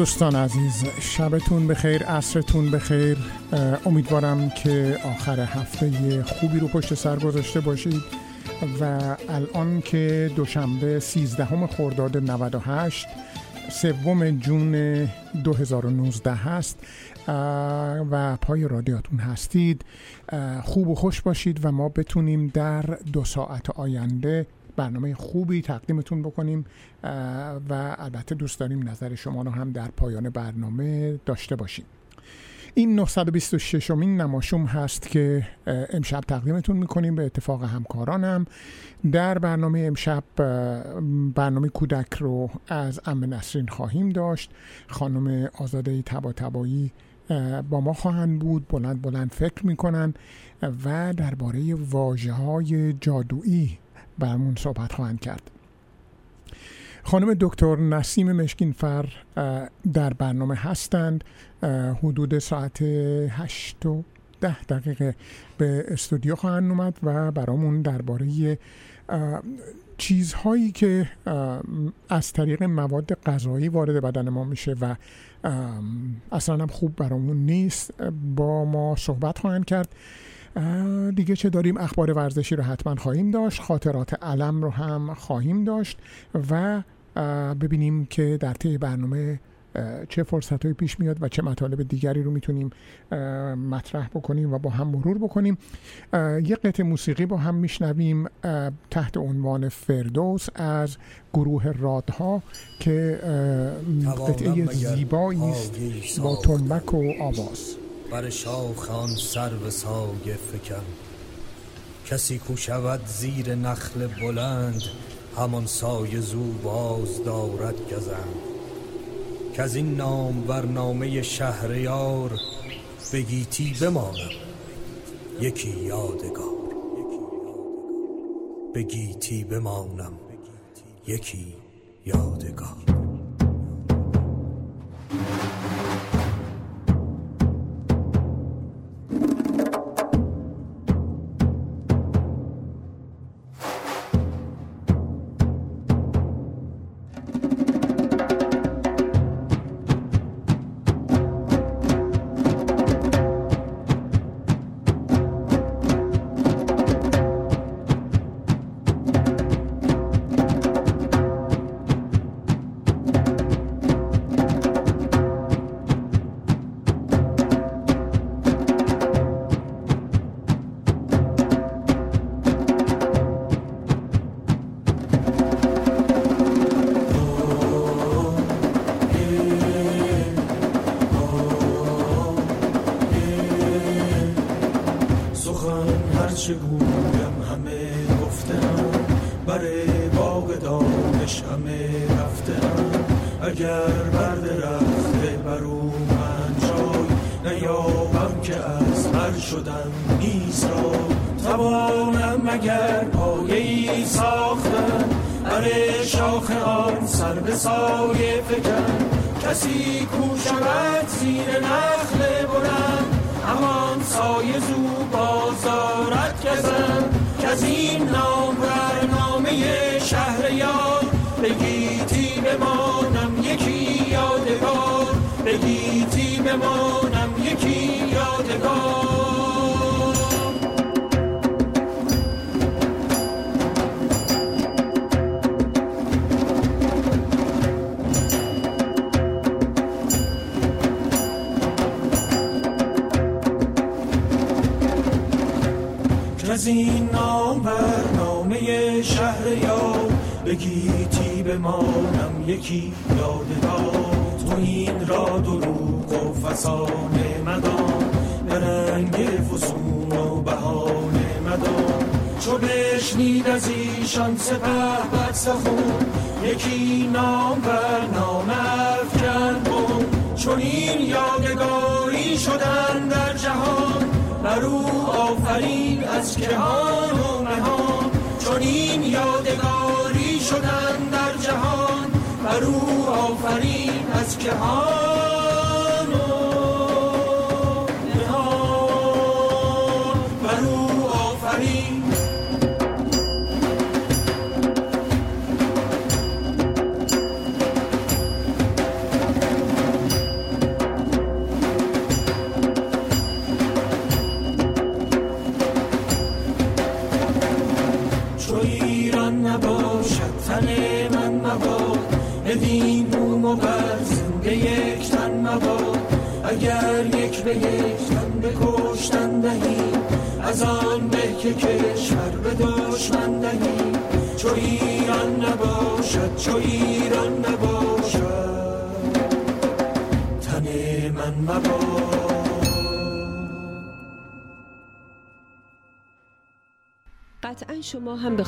دوستان عزیز شبتون بخیر عصرتون بخیر. امیدوارم که آخر هفته خوبی رو پشت سر گذاشته باشید و الان که دوشنبه 13 خرداد 98 سوم جون 2019 هست و پای رادیاتون هستید. خوب و خوش باشید و ما بتونیم در دو ساعت آینده برنامه خوبی تقدیمتون بکنیم و البته دوست داریم نظر شما رو هم در پایان برنامه داشته باشیم. این 926 امین نماشوم هست که امشب تقدیمتون می‌کنیم به اتفاق همکارانم. در برنامه امشب برنامه کودک رو از ام نسرین خواهیم داشت. خانم آزاده تبا تبایی با ما خواهند بود بلند بلند فکر می‌کنن و درباره واجه های جادویی برمون صحبت خواهند کرد. خانم دکتر نسیم مشکینفر در برنامه هستند. حدود ساعت هشت و ده دقیقه به استودیو خواهند اومد و برامون درباره چیزهایی که از طریق مواد غذایی وارد بدن ما میشه و اصلا هم خوب برامون نیست با ما صحبت خواهند کرد. دیگه چه داریم؟ اخبار ورزشی رو حتما خواهیم داشت. خاطرات علم رو هم خواهیم داشت و ببینیم که در طی برنامه چه فرصت پیش میاد و چه مطالب دیگری رو می‌تونیم مطرح بکنیم و با هم مرور بکنیم. یه قطع موسیقی با هم میشنویم تحت عنوان فردوس از گروه رادها که قطعه زیبایی است. با تنبک و آواز. بر شاخ آن سرو سایه فکن. کسی کو شود زیر نخل بلند همان سایه زو باز دارد گزند. که از این نام برنامه شهریار بگیتی بمانم یکی یادگار. بگیتی بمانم یکی یادگار.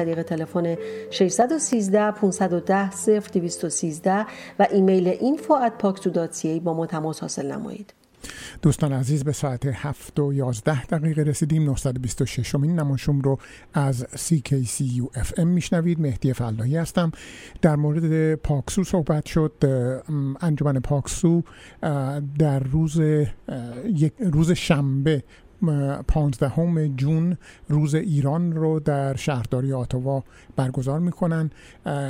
طریق تلفن 613 510 0213 و ایمیل info@paksu.ca با ما تماس حاصل نمایید. دوستان عزیز به ساعت 7 و 11 دقیقه رسیدیم. 926 امین نماشوم رو از CKCU FM میشنوید. مهدی فلاحی هستم. در مورد پاکسو صحبت شد. انجمن پاکسو در روز یک روز شنبه پانزدهم جون روز ایران رو در شهرداری آتاوا برگزار می‌کنن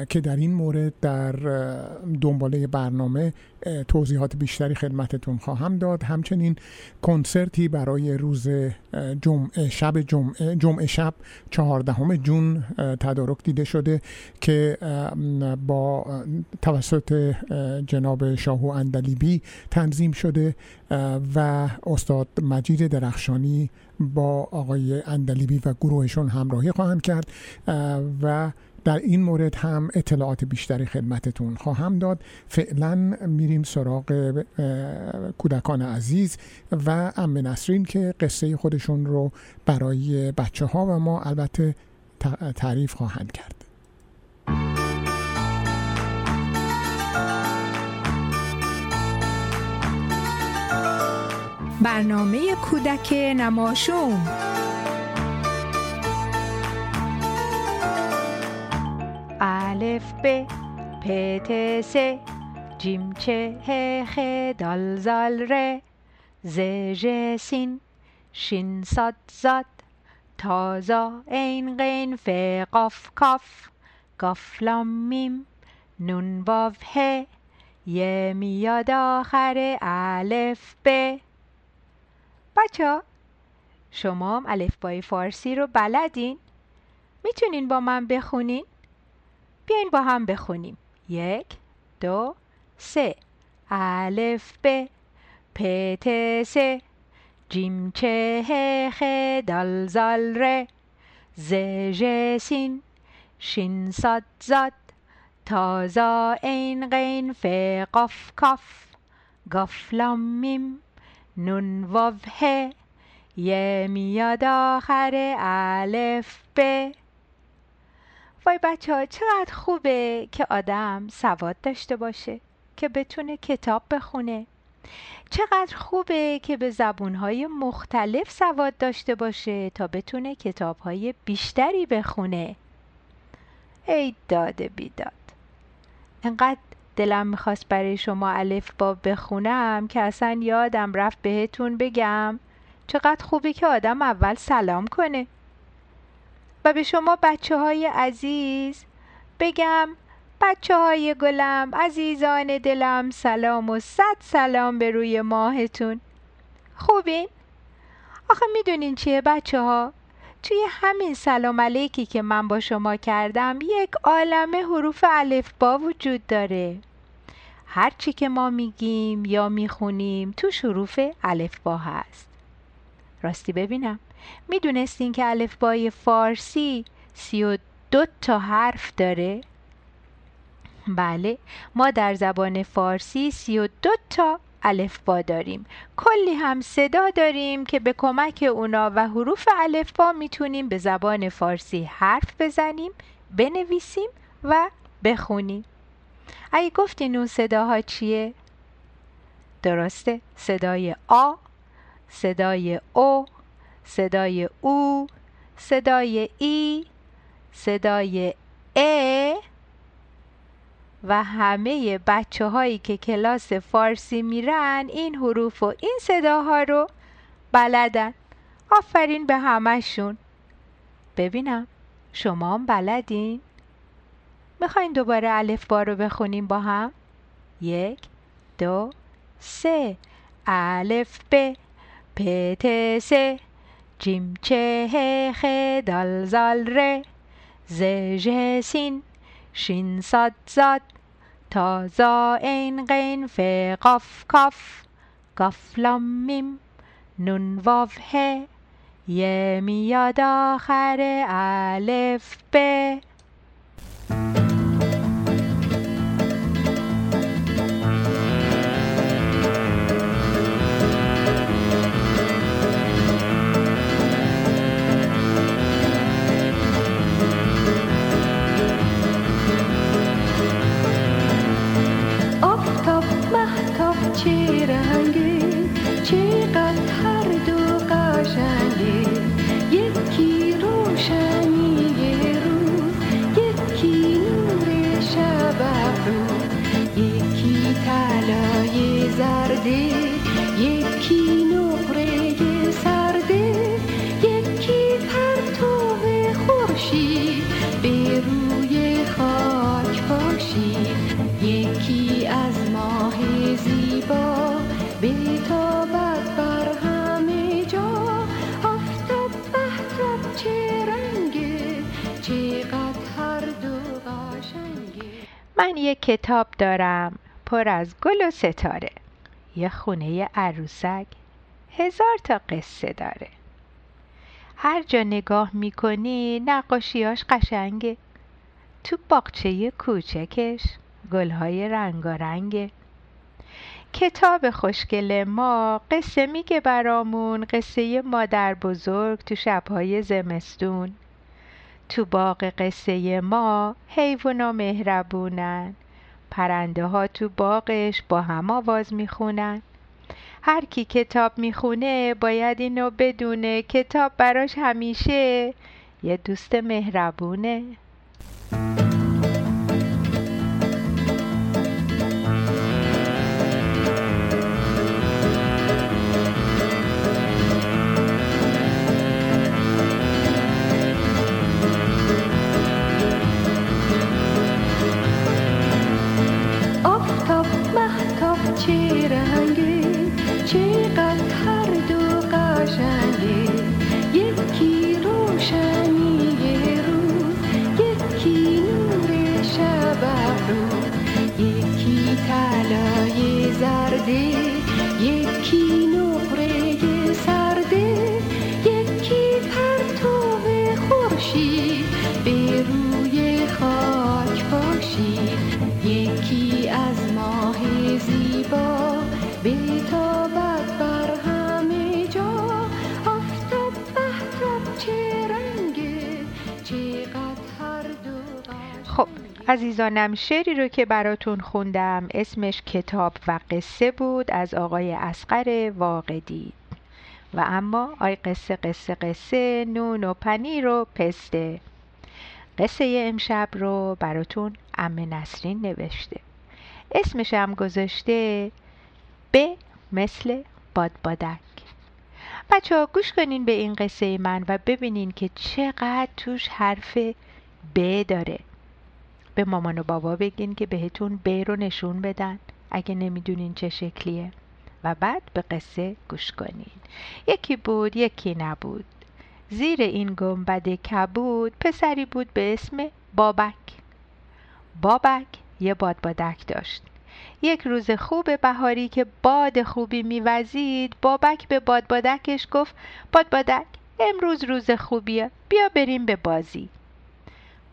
که در این مورد در دنباله برنامه توضیحات بیشتری خدمتتون خواهم داد. همچنین کنسرتی برای روز جمعه شب جمعه, جمعه شب چهاردهم جون تدارک دیده شده که با توسط جناب شاهو اندلیبی تنظیم شده و استاد مجید درخشانی با آقای اندلیبی و گروهشون همراهی خواهند کرد و در این مورد هم اطلاعات بیشتری خدمتتون خواهم داد. فعلا میریم سراغ کودکان عزیز و ام نسرین که قصه خودشون رو برای بچه ها و ما البته تعریف خواهند کرد. برنامه کودک نماشوم. الف ب پ ت س جیم چه ه خ دال زال ر ز ژ سین شین صاد زاد تا زا عین غین ف قاف کاف گاف لام میم نون واو ه یه میاد آخر الف ب. بچه شما هم الف بای فارسی رو بلدین؟ می‌تونین با من بخونین؟ بیاین با هم بخونیم. یک دو سه. الف ب پ ت س. جیم چه ه خ دال زال ر. ز ژ سین. شین صاد زاد. تا زا عین غین ف قاف کاف. گاف لام میم. نون واو ه یه میاد آخر الف ب وای بچه ها چقدر خوبه که آدم سواد داشته باشه که بتونه کتاب بخونه. چقدر خوبه که به زبونهای مختلف سواد داشته باشه تا بتونه کتابهای بیشتری بخونه. ای داده بیداد. انقدر دلم می‌خواست برای شما الف با بخونم که اصلا یادم رفت بهتون بگم چقدر خوبه که آدم اول سلام کنه و به شما بچه های عزیز بگم بچه های گلم عزیزان دلم سلام و صد سلام به روی ماهتون خوبین؟ آخه می‌دونین چیه بچه ها؟ توی همین سلام علیکی که من با شما کردم یک عالم حروف الف با وجود داره. هرچی که ما میگیم یا می‌خونیم تو حروف الف با هست. راستی ببینم. می‌دونستین که الفبای فارسی سی و دو تا حرف داره؟ بله. ما در زبان فارسی سی و دو تا الفبا داریم. کلی هم صدا داریم که به کمک اونا و حروف الفبا می‌تونیم به زبان فارسی حرف بزنیم بنویسیم و بخونیم. اگه گفتین اون صداها چیه؟ درسته. صدای آ صدای او صدای او صدای ای صدای ا و همه بچه هایی که کلاس فارسی میرن این حروف و این صداها رو بلدن. آفرین به همشون ببینم شما هم بلدین؟ می‌خواین دوباره الف با رو بخونیم با هم؟ یک دو سه. الف ب پ ت س. جیم چه ه خ دال زال ر. ز ژ سین. شین صاد زاد. تا زا عین غین ف قاف کاف. کاف لام میم. نون واو ه یه میاد آخر الف ب من یک کتاب دارم. پر از گل و ستاره. یه خونه عروسک. هزار تا قصه داره. هر جا نگاه می‌کنی نقاشیاش قشنگه. تو باغچه کوچکش گلهای رنگارنگه. کتاب خوشگل ما قصه میگه برامون. قصه مادر بزرگ تو شبهای زمستون. تو باغ قصه ما حیوانا مهربونن. پرنده ها تو باغش با هم آواز می‌خونن. هر کی کتاب می‌خونه باید اینو بدونه کتاب براش همیشه یه دوست مهربونه. محتاب چه رنگه چقدر هر دو عزیزانم شعری رو که براتون خوندم اسمش کتاب و قصه بود از آقای اسقر واقدی. و اما آی قصه قصه قصه نون و پنیر و پسته. قصه امشب رو براتون ام نسرین نوشته. اسمش هم گذاشته به مثل بادبادک بچه ها گوش کنین به این قصه من و ببینین که چقدر توش حرف ب داره. به مامان و بابا بگین که بهتون ب رو نشون بدن. اگه نمی‌دونین چه شکلیه. و بعد به قصه گوش کنین. یکی بود یکی نبود. زیر این گنبد کبود پسری بود به اسم بابک. بابک یه بادبادک داشت. یک روز خوب بهاری که باد خوبی میوزید بابک به بادبادکش گفت بادبادک امروز روز خوبیه بیا بریم به بازی.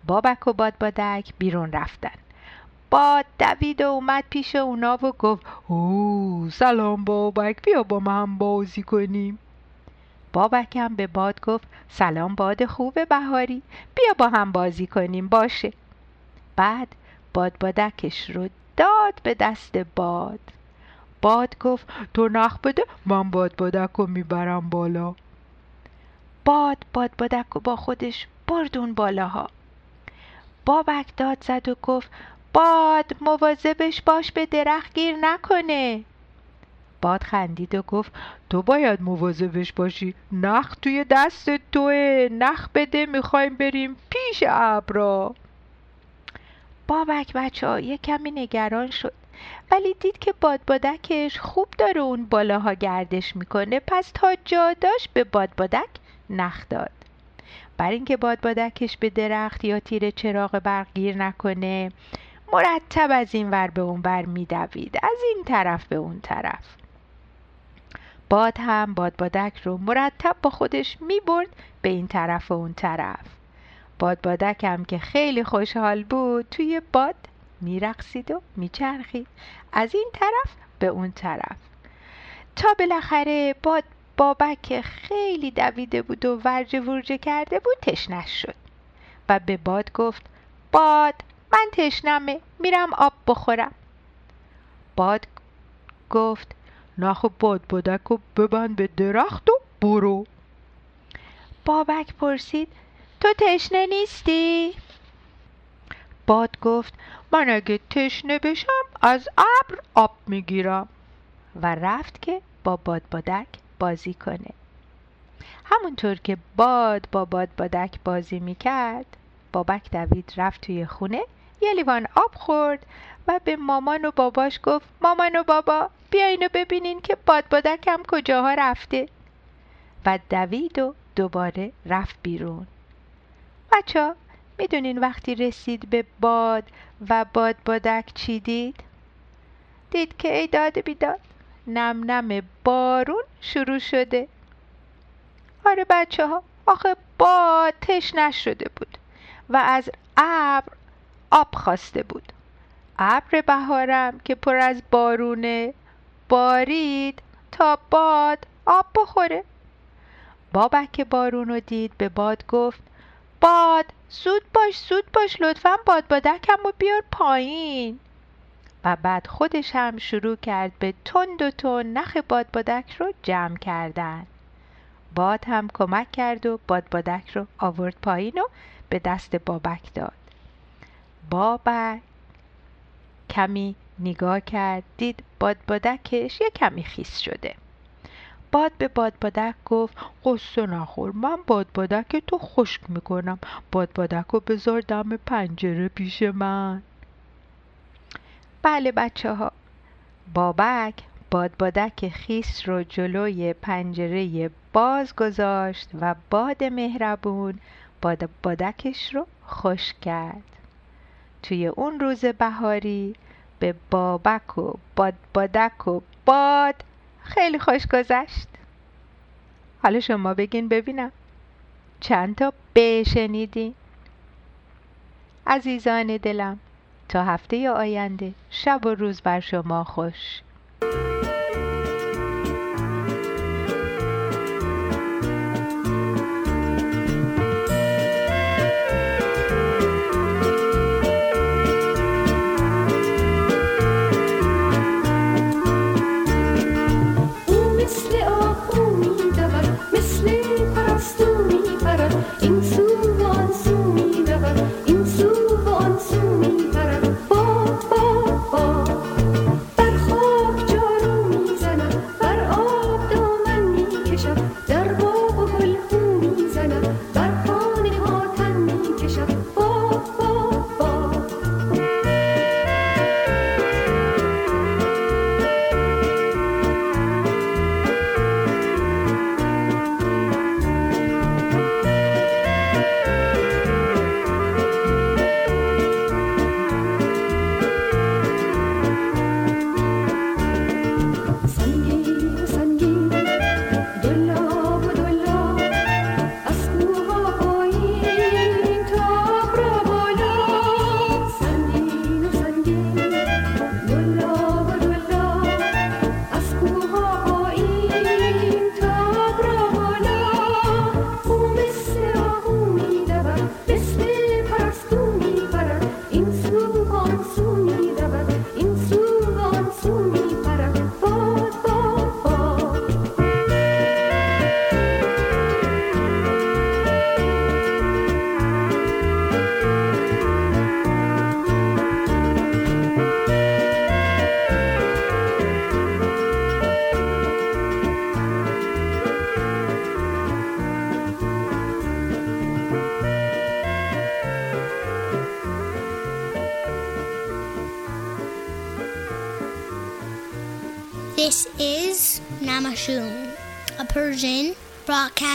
بابک و بادبادک بیرون رفتن. باد دوید و اومد پیش اونا و گفت او سلام بابک بیا با من بازی کنیم. بابک هم به باد گفت سلام باد خوب بهاری بیا با هم بازی کنیم باشه. بعد بادبادکش رو داد به دست باد. باد گفت تو نخ بده من بادبادک رو می‌برم بالا. باد بادبادک رو با خودش بردون بالاها. بابک داد زد و گفت باد مواظبش باش به درخت گیر نکنه. باد خندید و گفت تو باید مواظبش باشی نخ توی دست توه نخ بده می‌خوایم بریم پیش ابرا بابک بچه ها یه کمی نگران شد. ولی دید که بادبادکش خوب داره اون بالاها گردش می‌کنه. پس تا جا داشت به بادبادک نخ داد. بر اینکه بادبادکش به درخت یا تیر چراغ برق گیر نکنه مرتب از این ور به اون ور میدوید. از این طرف به اون طرف. باد هم بادبادک رو مرتب با خودش می‌برد به این طرف و اون طرف. بادبادک هم که خیلی خوشحال بود توی باد میرقصید و میچرخید. از این طرف به اون طرف. تا بالاخره باد بابک خیلی دویده بود و ورجه ورجه کرده بود تشنش شد و به باد گفت باد من تشنمه میرم آب بخورم. باد گفت نخ باد بادک و ببند به درخت و برو. بابک پرسید تو تشنه نیستی؟ باد گفت من اگه تشنه بشم از ابر آب می‌گیرم. و رفت که با باد بادک بازی کنه. همونطور که باد با باد بادک بازی می‌کرد بابک دوید رفت توی خونه یه لیوان آب خورد و به مامان و باباش گفت مامان و بابا بیاین و ببینین که باد بادکم کجاها رفته. و دوید و دوباره رفت بیرون. بچه می‌دونین وقتی رسید به باد و باد بادک چی دید؟ دید که ای داد بیداد. نم نم بارون شروع شده. آره بچه ها آخه باد تشنش شده بود و از ابر آب خواسته بود. ابر بهارم که پر از بارونه بارید تا باد آب بخوره. بابک بارون رو دید به باد گفت باد زود باش زود باش لطفا باد بادکم رو بیار پایین. و بعد خودش هم شروع کرد به تند و تند نخ باد بادک رو جمع کردن. باد هم کمک کرد و باد بادک رو آورد پایین و به دست بابک داد. بابک کمی نگاه کرد دید باد بادکش یه کمی خیس شده. باد به باد بادک گفت قصه نخور من باد بادک تو خشک می‌کنم. باد بادک رو بذار دم پنجره پیش من. بله بچه ها بابک باد بادک خیس رو جلوی پنجره باز گذاشت و باد مهربون باد بادکش رو خوش کرد. توی اون روز بهاری به بابک و باد بادک و باد خیلی خوش گذشت. حالا شما بگین ببینم. چند تا بشنیدین؟ عزیزان دلم. تا هفته آینده. شب و روز بر شما خوش. مثل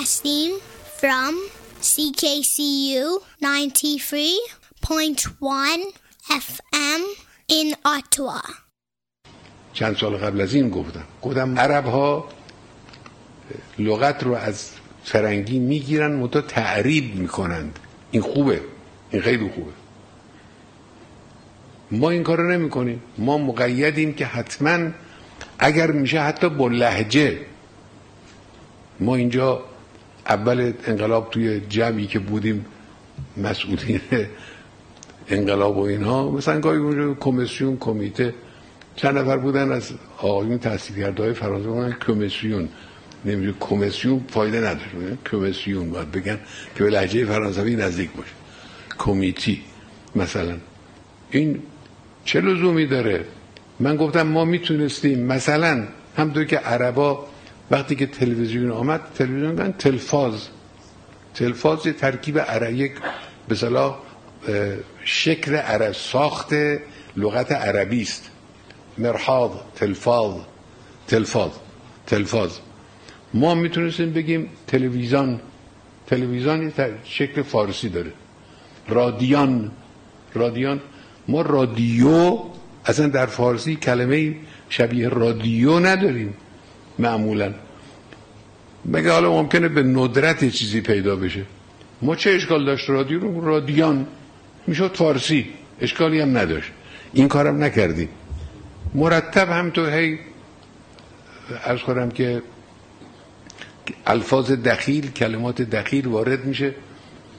broadcasting from CKCU 93.1 FM in Ottawa. چند سال قبل از این گفتم. گفتم عرب ها لغت رو از فرنگی می‌گیرن متا تعریب می‌کنند. این خوبه. این خیلی خوبه. ما این کار رو نمی کنیم ما مقیدیم که حتما اگر میشه حتی با لحجه ما اینجا اول انقلاب توی جمعی که بودیم مسئولین انقلاب و اینها مثلا گاهی اونجا کمیسیون کمیته چند نفر بودن از آقایون تحصیل کرده های فرانسه بودن کمیسیون. نمی‌دونم کمیسیون فایده نداشت کمیسیون باید بگن که به لحجه فرانسوی نزدیک باشه. کمیتی مثلا. این چه لزومی داره؟ من گفتم ما می‌تونستیم مثلا همطور که عربا وقتی که تلویزیون آمد تلویزیون گفتن تلفاز تلفاز یه ترکیب عرب یک به صلاح شکل عرب ساخت لغت عربی است. مرحاض تلفاز تلفاز تلفاز ما می‌تونستیم بگیم تلویزیون. تلویزیون شکل فارسی داره. رادیان رادیان ما رادیو اصلا در فارسی کلمه شبیه رادیو نداریم. معمولا. مگه حالا ممکنه به ندرت چیزی پیدا بشه؟ ما چه اشکال داشت رادیو رو؟ رادیان. می‌شد فارسی. اشکالی هم نداشت. این کارم نکردیم مرتب هم تو هی ارز کنم که الفاظ دخیل کلمات دخیل وارد میشه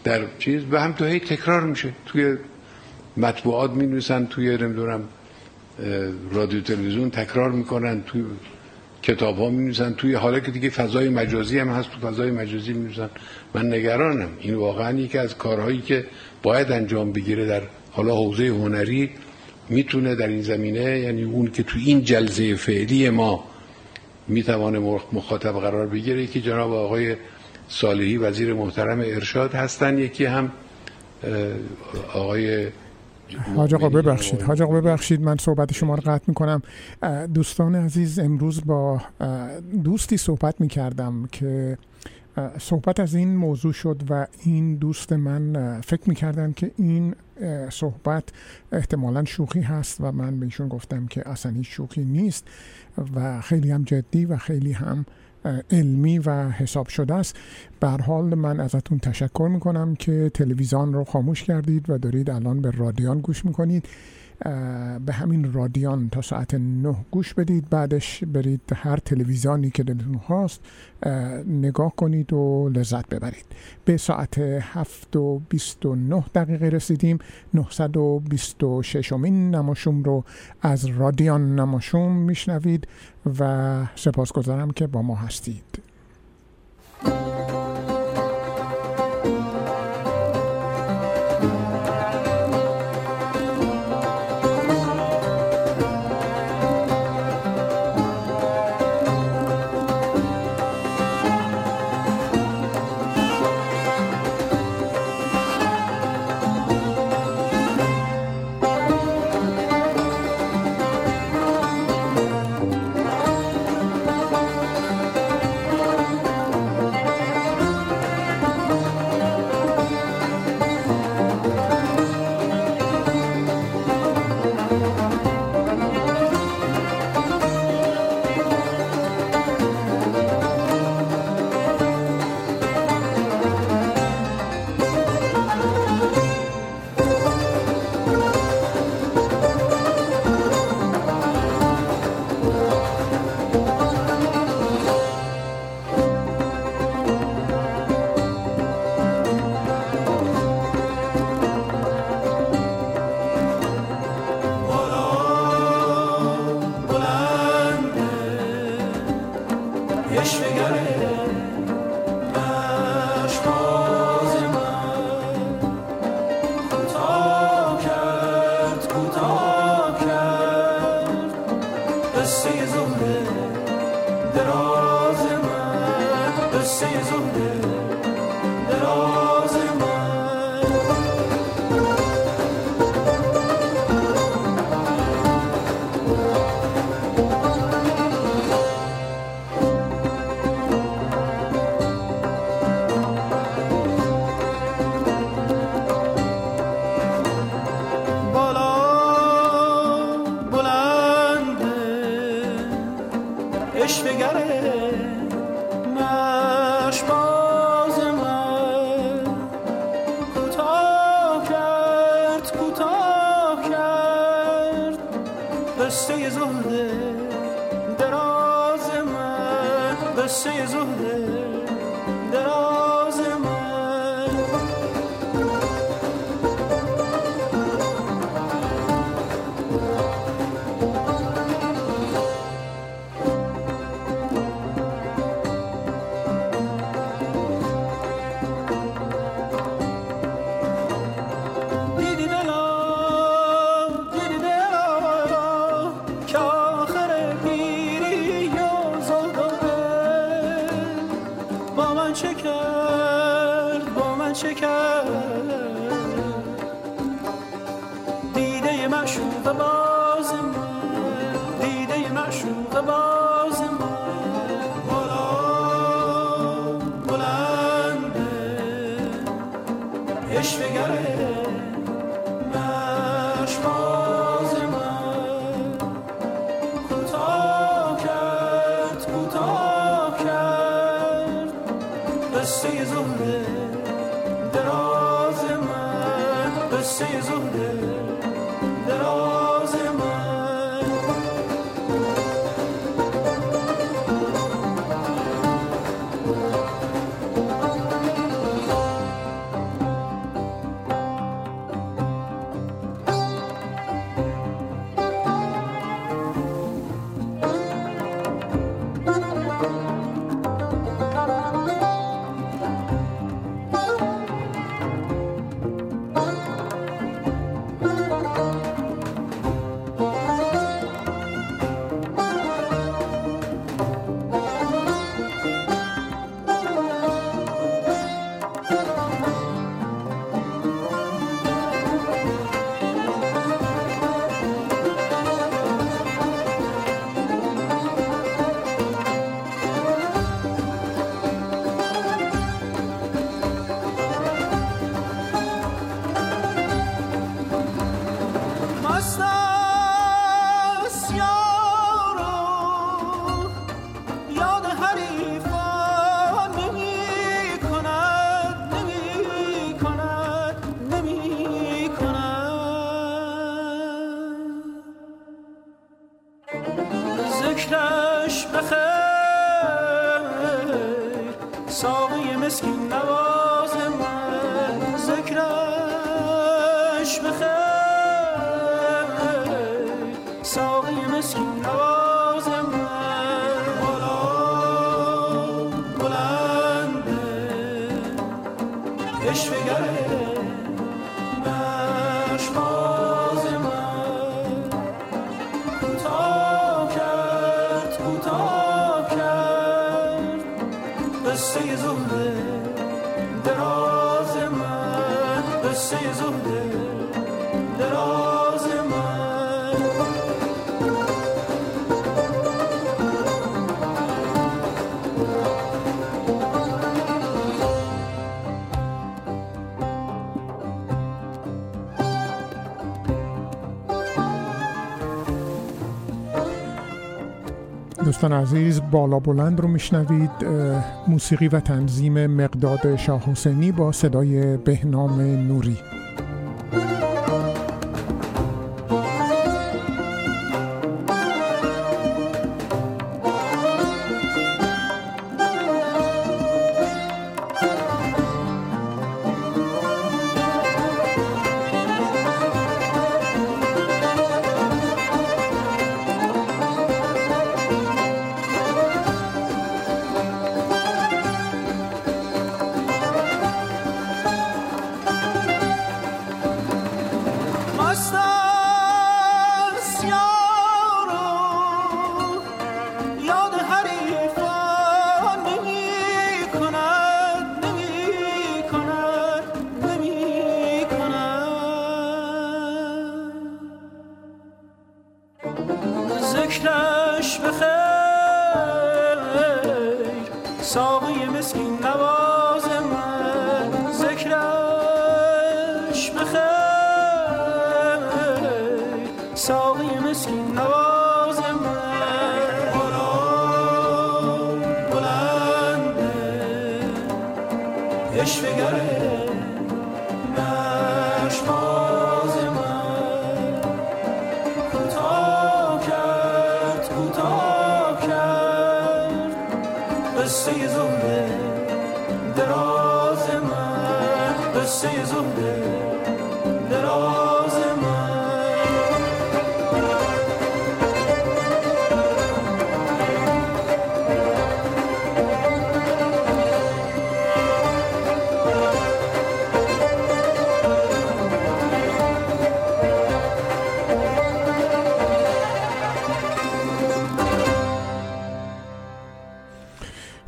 در چیز. و هم تو هی تکرار میشه. توی مطبوعات می نویسن توی نمی‌دونم رادیو تلویزیون تکرار می‌کنن توی کتاب ها می توی حالا که دیگه فضای مجازی هم هست تو فضای مجازی می من نگرانم. این واقعا یکی از کارهایی که باید انجام بگیره در حالا حوزه هنری می‌تونه در این زمینه یعنی اون که تو این جلسه فعلی ما می‌توانه مخاطب قرار بگیره یکی جناب آقای صالحی وزیر محترم ارشاد هستن. یکی هم آقای حاج آقا ببخشید. حاج آقا ببخشید. من صحبت شما رو قطع می‌کنم. دوستان عزیز امروز با دوستی صحبت می‌کردم که صحبت از این موضوع شد و این دوست من فکر می‌کردم که این صحبت احتمالا شوخی هست و من بهشون گفتم که اصلا هیچ شوخی نیست و خیلی هم جدی و خیلی هم علمی و حساب شده است. بر حال من ازتون تشکر می‌کنم که تلویزیون رو خاموش کردید و دارید الان به رادیان گوش می‌کنید. به همین رادیان تا ساعت نه گوش بدید بعدش برید هر تلویزیونی که دلتون هست نگاه کنید و لذت ببرید. به ساعت هفت و بیست و نه دقیقه رسیدیم. 926 امین نماشوم رو از رادیان نماشوم میشنوید و سپاسگزارم که با ما هستید. قصه زهره دراز من قصه زهره. say someday. دوستان عزیز بالا بلند رو میشنوید موسیقی و تنظیم مقداد شاه حسینی با صدای بهنام نوری.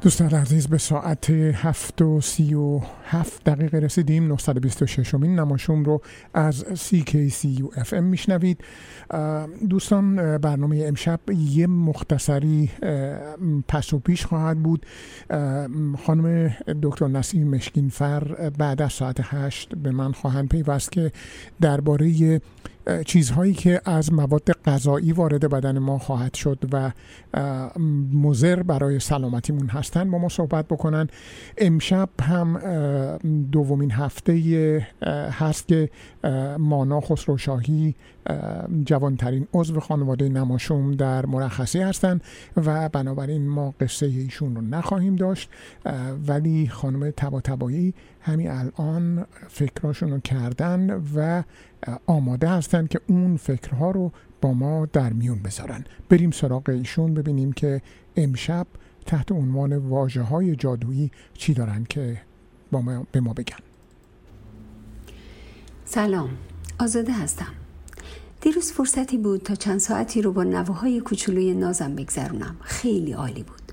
دوستان عزیز به ساعت هفت و سی و هفت دقیقه رسیدیم. 926 امین نماشوم رو از CKCU FM میشنوید. دوستان برنامه امشب یه مختصری پس و پیش خواهد بود. خانم دکتر نسیم مشکینفر بعد از ساعت هشت به من خواهند پیوست که درباره چیزهایی که از مواد غذایی وارد بدن ما خواهد شد و مضر برای سلامتیمون هستن با ما صحبت بکنن. امشب هم دومین هفته هست که مانا خسروشاهی اه، جوانترین عضو خانواده نماشوم در مرخصی هستند و بنابراین ما قصه ایشون رو نخواهیم داشت. ولی خانم تبا تبایی همین الان فکراشون رو کردن و آماده هستند که اون فکرها رو با ما در میون بذارن. بریم سراغ ایشون ببینیم که امشب تحت عنوان واجه های جادویی چی دارن که با ما به ما بگن. سلام. آزاده هستم. دیروز فرصتی بود تا چند ساعتی رو با نوه کوچولوی نازم بگذرونم. خیلی عالی بود.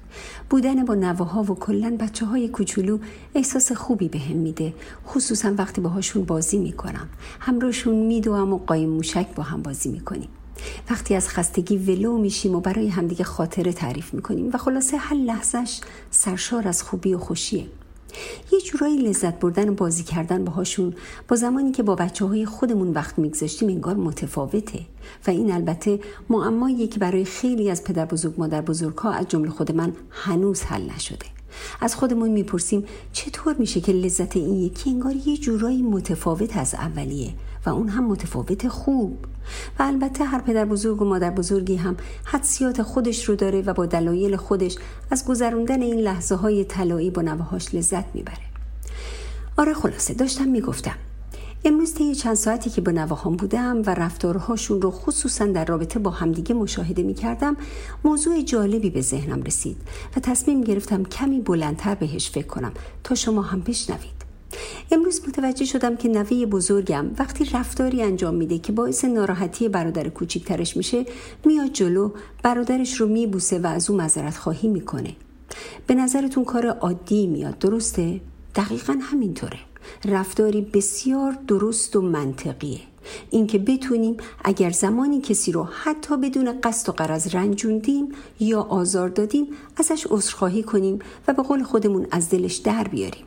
بودن با نوه ها و کلا بچه های کوچولو احساس خوبی به هم میده. خصوصا وقتی باهاشون بازی می‌کنم. همراهشون میدوم و قایم موشک با هم بازی می‌کنیم. وقتی از خستگی ولو میشیم و برای همدیگه خاطره تعریف می‌کنیم و خلاصه هر لحظش سرشار از خوبی و خوشیه. یه جورایی لذت بردن و بازی کردن باهاشون. با زمانی که با بچه های خودمون وقت میگذاشتیم انگار متفاوته. و این البته معماییه که برای خیلی از پدر بزرگ مادر بزرگ ها از جمله خود من هنوز حل نشده. از خودمون می‌پرسیم چطور میشه که لذت این یکی انگار یه جورایی متفاوت از اولیه؟ و اون هم متفاوت خوب. و البته هر پدر بزرگ و مادر بزرگی هم حدسیات خودش رو داره و با دلایل خودش از گذروندن این لحظه های طلایی با نوهاش لذت می‌بره. آره خلاصه داشتم می‌گفتم. امروز طی چند ساعتی که با نواهام بودم و رفتارهاشون رو خصوصا در رابطه با همدیگه مشاهده می کردم موضوع جالبی به ذهنم رسید و تصمیم گرفتم کمی بلندتر بهش فکر کنم تا شما هم بشنوید. امروز متوجه شدم که نوه بزرگم وقتی رفتاری انجام میده که باعث ناراحتی برادر کوچیکترش میشه میاد جلو برادرش رو میبوسه و از او معذرت خواهی می‌کنه. به نظرتون کار عادی میاد درسته؟ دقیقا همینطوره. رفتاری بسیار درست و منطقیه. اینکه بتونیم اگر زمانی کسی رو حتی بدون قصد و قرض رنجوندیم یا آزار دادیم ازش عذرخواهی کنیم و به قول خودمون از دلش در بیاریم.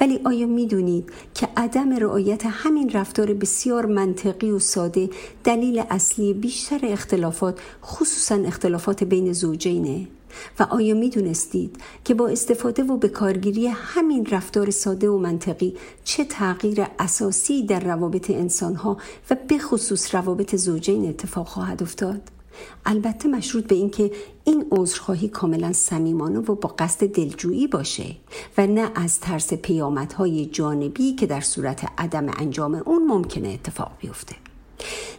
ولی آیا می‌دونید که عدم رعایت همین رفتار بسیار منطقی و ساده دلیل اصلی بیشتر اختلافات خصوصا اختلافات بین زوجینه؟ و آیا می دونستید که با استفاده و به کارگیری همین رفتار ساده و منطقی چه تغییر اساسی در روابط انسانها و به خصوص روابط زوجین اتفاق خواهد افتاد؟ البته مشروط به اینکه این عذرخواهی کاملا صمیمانه و با قصد دلجویی باشه و نه از ترس پیامدهای جانبی که در صورت عدم انجام اون ممکنه اتفاق بیفته.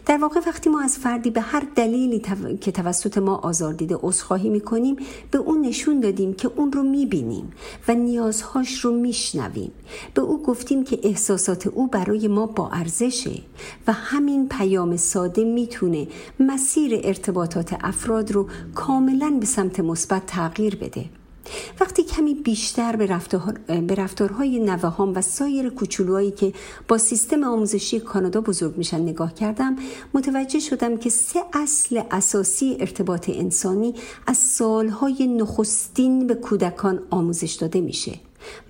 در واقع وقتی ما از فردی به هر دلیلی تو... که توسط ما آزار دیده عذرخواهی می‌کنیم به اون نشون دادیم که اون رو می‌بینیم و نیازهاش رو میشنویم. به او گفتیم که احساسات او برای ما با ارزشه و همین پیام ساده می‌تونه مسیر ارتباطات افراد رو کاملا به سمت مثبت تغییر بده. وقتی کمی بیشتر به, رفتار، به رفتارهای نوهام و سایر کوچولوهایی که با سیستم آموزشی کانادا بزرگ میشن نگاه کردم متوجه شدم که سه اصل اساسی ارتباط انسانی از سالهای نخستین به کودکان آموزش داده میشه.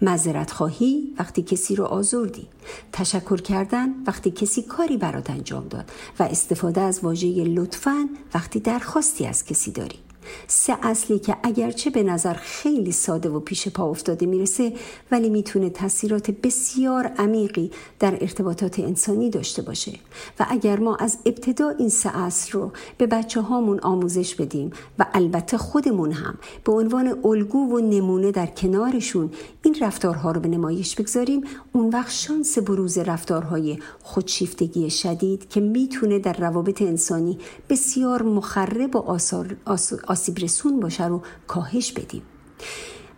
مذرت خواهی وقتی کسی رو آزردی. تشکر کردن وقتی کسی کاری برات انجام داد و استفاده از واژه لطفا وقتی درخواستی از کسی داری. سه اصلی که اگرچه به نظر خیلی ساده و پیش پا افتاده می‌رسه ولی می‌تونه تاثیرات بسیار عمیقی در ارتباطات انسانی داشته باشه. و اگر ما از ابتدا این سه اصل رو به بچه هامون آموزش بدیم و البته خودمون هم به عنوان الگو و نمونه در کنارشون این رفتارها رو به نمایش بگذاریم اون وقت شانس بروز رفتارهای خودشیفتگی شدید که می‌تونه در روابط انسانی بسیار مخرب و آثار آسیب رسون باشه رو کاهش بدیم.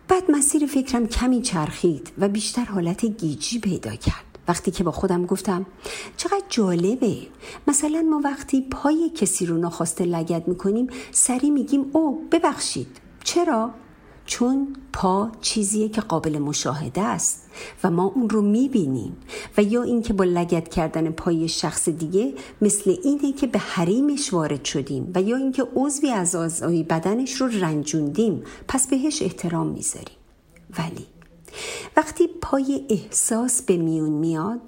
بعد مسیر فکرم کمی چرخید و بیشتر حالت گیجی پیدا کرد. وقتی که با خودم گفتم چقدر جالبه. مثلا ما وقتی پای کسی رو ناخواسته لگد می‌کنیم سری میگیم او ببخشید. چرا؟ چون پا چیزیه که قابل مشاهده است و ما اون رو می‌بینیم و یا اینکه با لگت کردن پای شخص دیگه مثل اینه که به حریمش وارد شدیم و یا اینکه عضوی از اعضای بدنش رو رنجوندیم پس بهش احترام می‌ذاریم. ولی وقتی پای احساس به میون میاد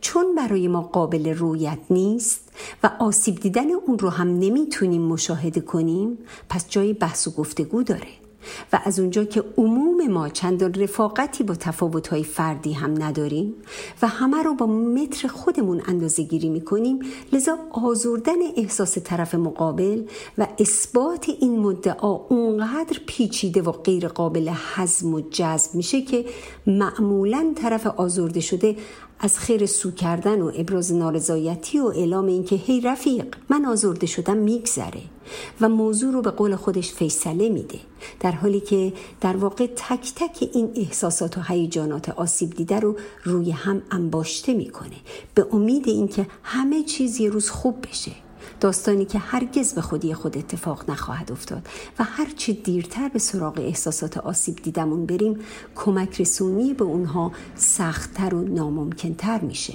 چون برای ما قابل رویت نیست و آسیب دیدن اون رو هم نمی‌تونیم مشاهده کنیم پس جای بحث و گفتگو داره. و از اونجا که عموم ما چندان رفاقتی با تفاوتهای فردی هم نداریم و همه رو با متر خودمون اندازه گیری می‌کنیم لذا آزردن احساس طرف مقابل و اثبات این مدعا اونقدر پیچیده و غیر قابل حزم و جذب میشه که معمولا طرف آزرده شده از خیر سو کردن و ابراز نارضایتی و اعلام اینکه هی رفیق من آزرده شدم میگذره. و موضوع رو به قول خودش فیصله میده. در حالی که در واقع تک تک این احساسات و هیجانات آسیب دیده رو روی هم انباشته می‌کنه. به امید اینکه همه چیز یه روز خوب بشه. داستانی که هرگز به خودی خود اتفاق نخواهد افتاد و هرچی دیرتر به سراغ احساسات آسیب دیدمون بریم کمک رسونی به اونها سختتر و ناممکنتر میشه.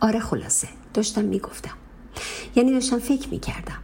آره خلاصه داشتم می‌گفتم. یعنی داشتم فکر می‌کردم.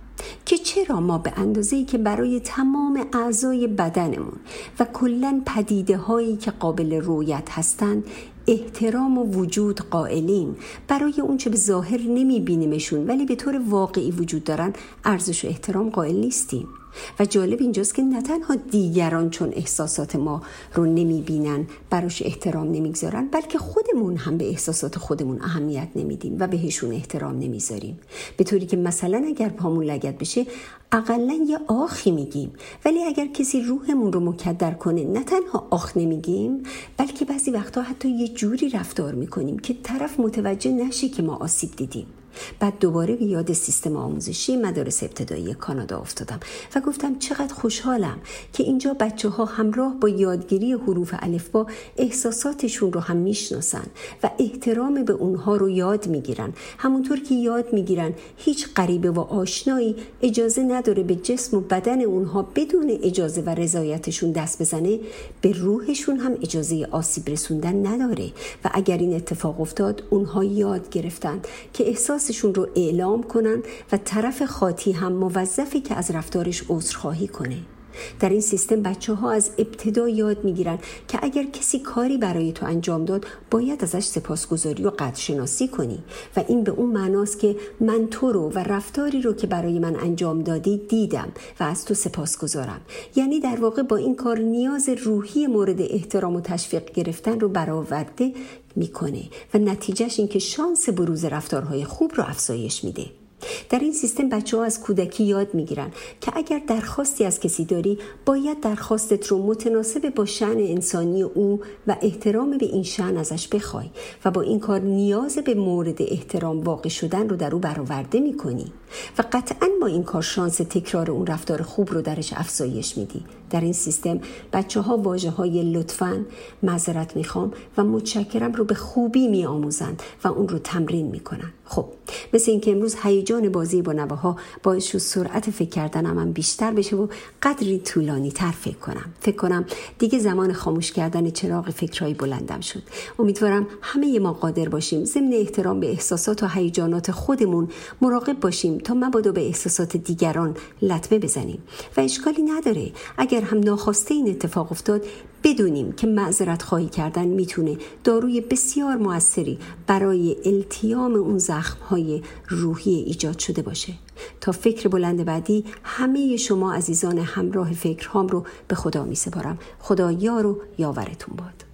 که چرا ما به اندازه‌ای که برای تمام اعضای بدنمون و کلا پدیده هایی که قابل رویت هستند احترام و وجود قائلیم. برای اونچه به ظاهر نمی بینیمشون ولی به طور واقعی وجود دارن ارزش و احترام قائل نیستیم. و جالب اینجاست که نه تنها دیگران چون احساسات ما رو نمی بینن براش احترام نمی‌گذارن بلکه خودمون هم به احساسات خودمون اهمیت نمیدیم و بهشون احترام نمی‌ذاریم. به طوری که مثلا اگر پامون لگت بشه اقلا یه آخی میگیم. ولی اگر کسی روحمون رو مکدر کنه نه تنها آخ نمیگیم بلکه بعضی وقتا حتی یه جوری رفتار می‌کنیم که طرف متوجه نشه که ما آسیب دیدیم. بعد دوباره به یاد سیستم آموزشی مدارس ابتدایی کانادا افتادم و گفتم چقدر خوشحالم که اینجا بچه ها همراه با یادگیری حروف الفبا احساساتشون رو هم می‌شناسن و احترام به اونها رو یاد می‌گیرن. همونطور که یاد می‌گیرن هیچ غریبه و آشنایی اجازه نداره به جسم و بدن اونها بدون اجازه و رضایتشون دست بزنه به روحشون هم اجازه آسیب رسوندن نداره. و اگر این اتفاق افتاد اونها یاد گرفتن که احساس احساسشون رو اعلام کنن و طرف خاطی هم موظفی که از رفتارش عذرخواهی کنه. در این سیستم بچه ها از ابتدا یاد می‌گیرن که اگر کسی کاری برای تو انجام داد باید ازش سپاسگزاری و قدرشناسی کنی. و این به اون معناست که من تو رو و رفتاری رو که برای من انجام دادی دیدم و از تو سپاسگزارم. یعنی در واقع با این کار نیاز روحی مورد احترام و تشویق گرفتن رو برآورده می‌کنه. و نتیجهش این که شانس بروز رفتارهای خوب رو افزایش میده. در این سیستم بچه ها از کودکی یاد می‌گیرن که اگر درخواستی از کسی داری باید درخواستت رو متناسب با شن انسانی او و احترام به این شن ازش بخوای و با این کار نیاز به مورد احترام واقع شدن رو در او برآورده می‌کنی و قطعا با این کار شانس تکرار اون رفتار خوب رو درش افزایش میدی. در این سیستم بچه ها واجه های لطفا معذرت می‌خوام و متشکرم رو به خوبی میآموزند و اون رو تمرین می‌کنن. خب مثل اینکه امروز هیجان بازی با نواها باعث شد سرعت فکر کردنم هم بیشتر بشه و قدری طولانی تر فکر کنم. فکر کنم دیگه زمان خاموش کردن چراغ فکرهای بلندم شد. امیدوارم همه ما قادر باشیم ضمن احترام به احساسات و هیجانات خودمون مراقب باشیم تا مبادا به احساسات دیگران لطمه بزنیم. و اشکالی نداره. اگر هم ناخواسته این اتفاق افتاد بدونیم که معذرت خواهی کردن می‌تونه داروی بسیار موثری برای التیام اون زخم های روحی ایجاد شده باشه. تا فکر بلند بعدی همه شما عزیزان همراه فکرهام رو به خدا می سپارم خدا یار و یاورتون باد.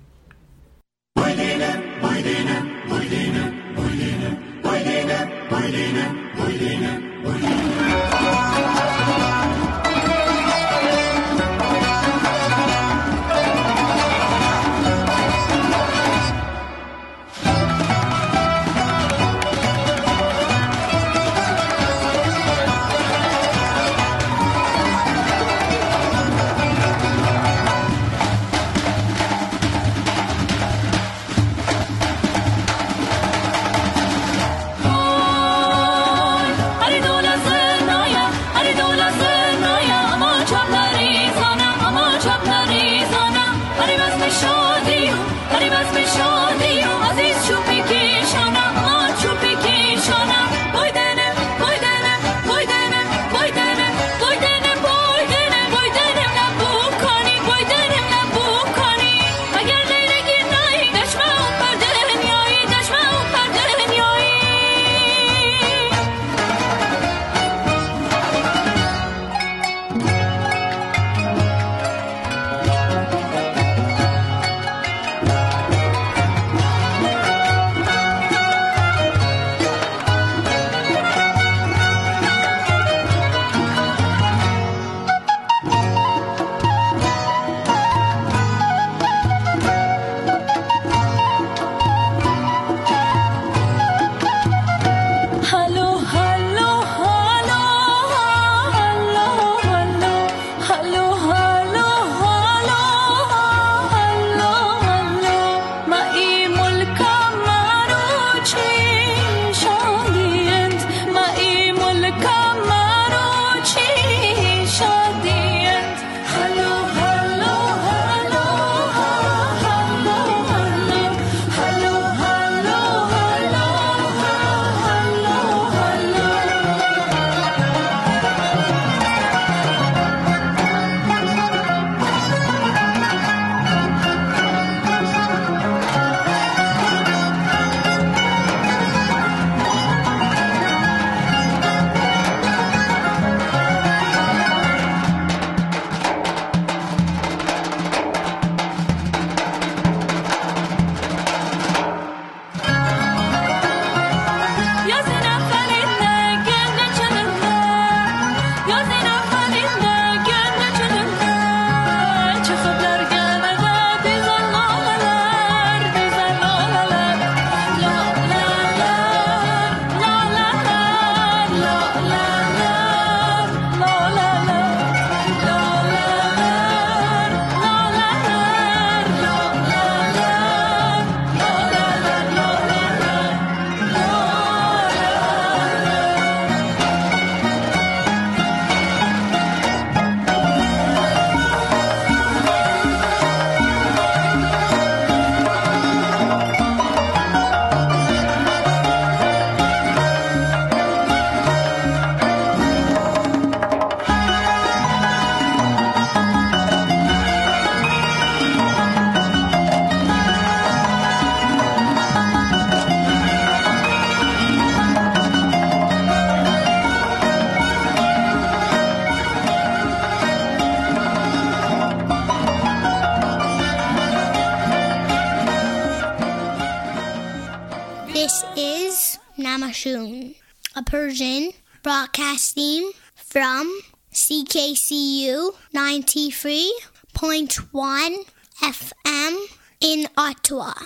CKCU 93.1 FM in Ottawa.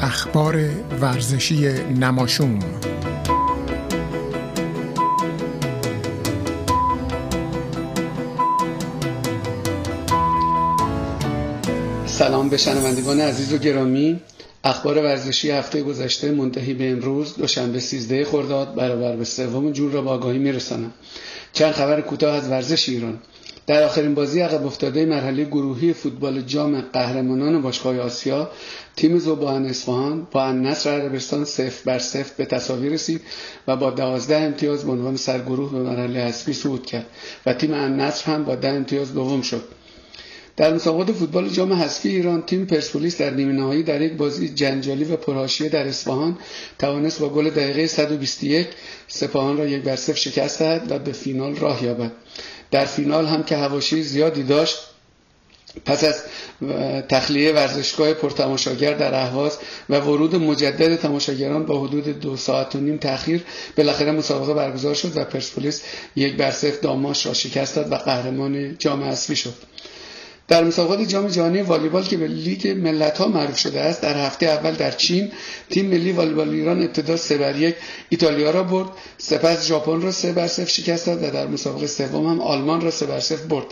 اخبار ورزشی نماشوم سلام به شنوندگان عزیز و گرامی اخبار ورزشی هفته گذشته منتهی به امروز دوشنبه 13 خرداد برابر به سوم جون را با آگاهی میرسانم. چند خبر کوتاه از ورزش ایران. در آخرین بازی عقب افتاده مرحله گروهی فوتبال جام قهرمانان باشگاه آسیا تیم زوبان اصفهان با النصر عربستان صفر بر صفر به تساوی رسید و با دوازده امتیاز به عنوان سرگروه به مرحله حذفی صعود کرد و تیم النصر هم با ده امتیاز دوم شد. در مسابقات فوتبال جام حذفی ایران تیم پرسپولیس در نیمه نهایی در یک بازی جنجالی و پرحاشیه در اصفهان توانست با گل دقیقه 121 سپاهان را یک بر صفر شکست دهد و به فینال راه یابد. در فینال هم که هواشی زیادی داشت پس از تخلیه ورزشگاه پرتماشاگر در اهواز و ورود مجدد تماشاگران با حدود دو ساعت و نیم تاخیر بالاخره مسابقه برگزار شد و پرسپولیس یک بر صفر داماش را شکست داد و قهرمان جام حذفی شد. در مسابقات جام جهانی والیبال که به لیگ ملت ها معروف شده است در هفته اول در چین تیم ملی والیبال ایران ابتدا سه بر یک ایتالیا را برد سپس ژاپن را سه بر صفر شکست داد و در مسابقه سوم هم آلمان را سه بر صفر برد.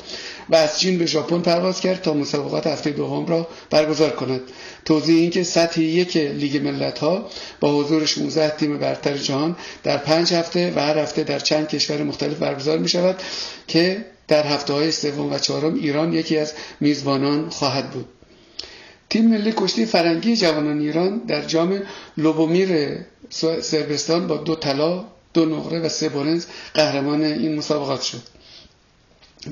و از چین به ژاپن پرواز کرد تا مسابقات هفته دوم را برگزار کند. توضیح این که سطح یک لیگ ملت ها با حضور 16 تیم برتر جهان در پنج هفته و هر هفته در چند کشور مختلف برگزار می شود که در هفته های سوم و چهارم ایران یکی از میزبانان خواهد بود. تیم ملی کشتی فرنگی جوانان ایران در جام لوبومیر سربستان با دو طلا دو نقره و سه برنز قهرمان این مسابقات شد.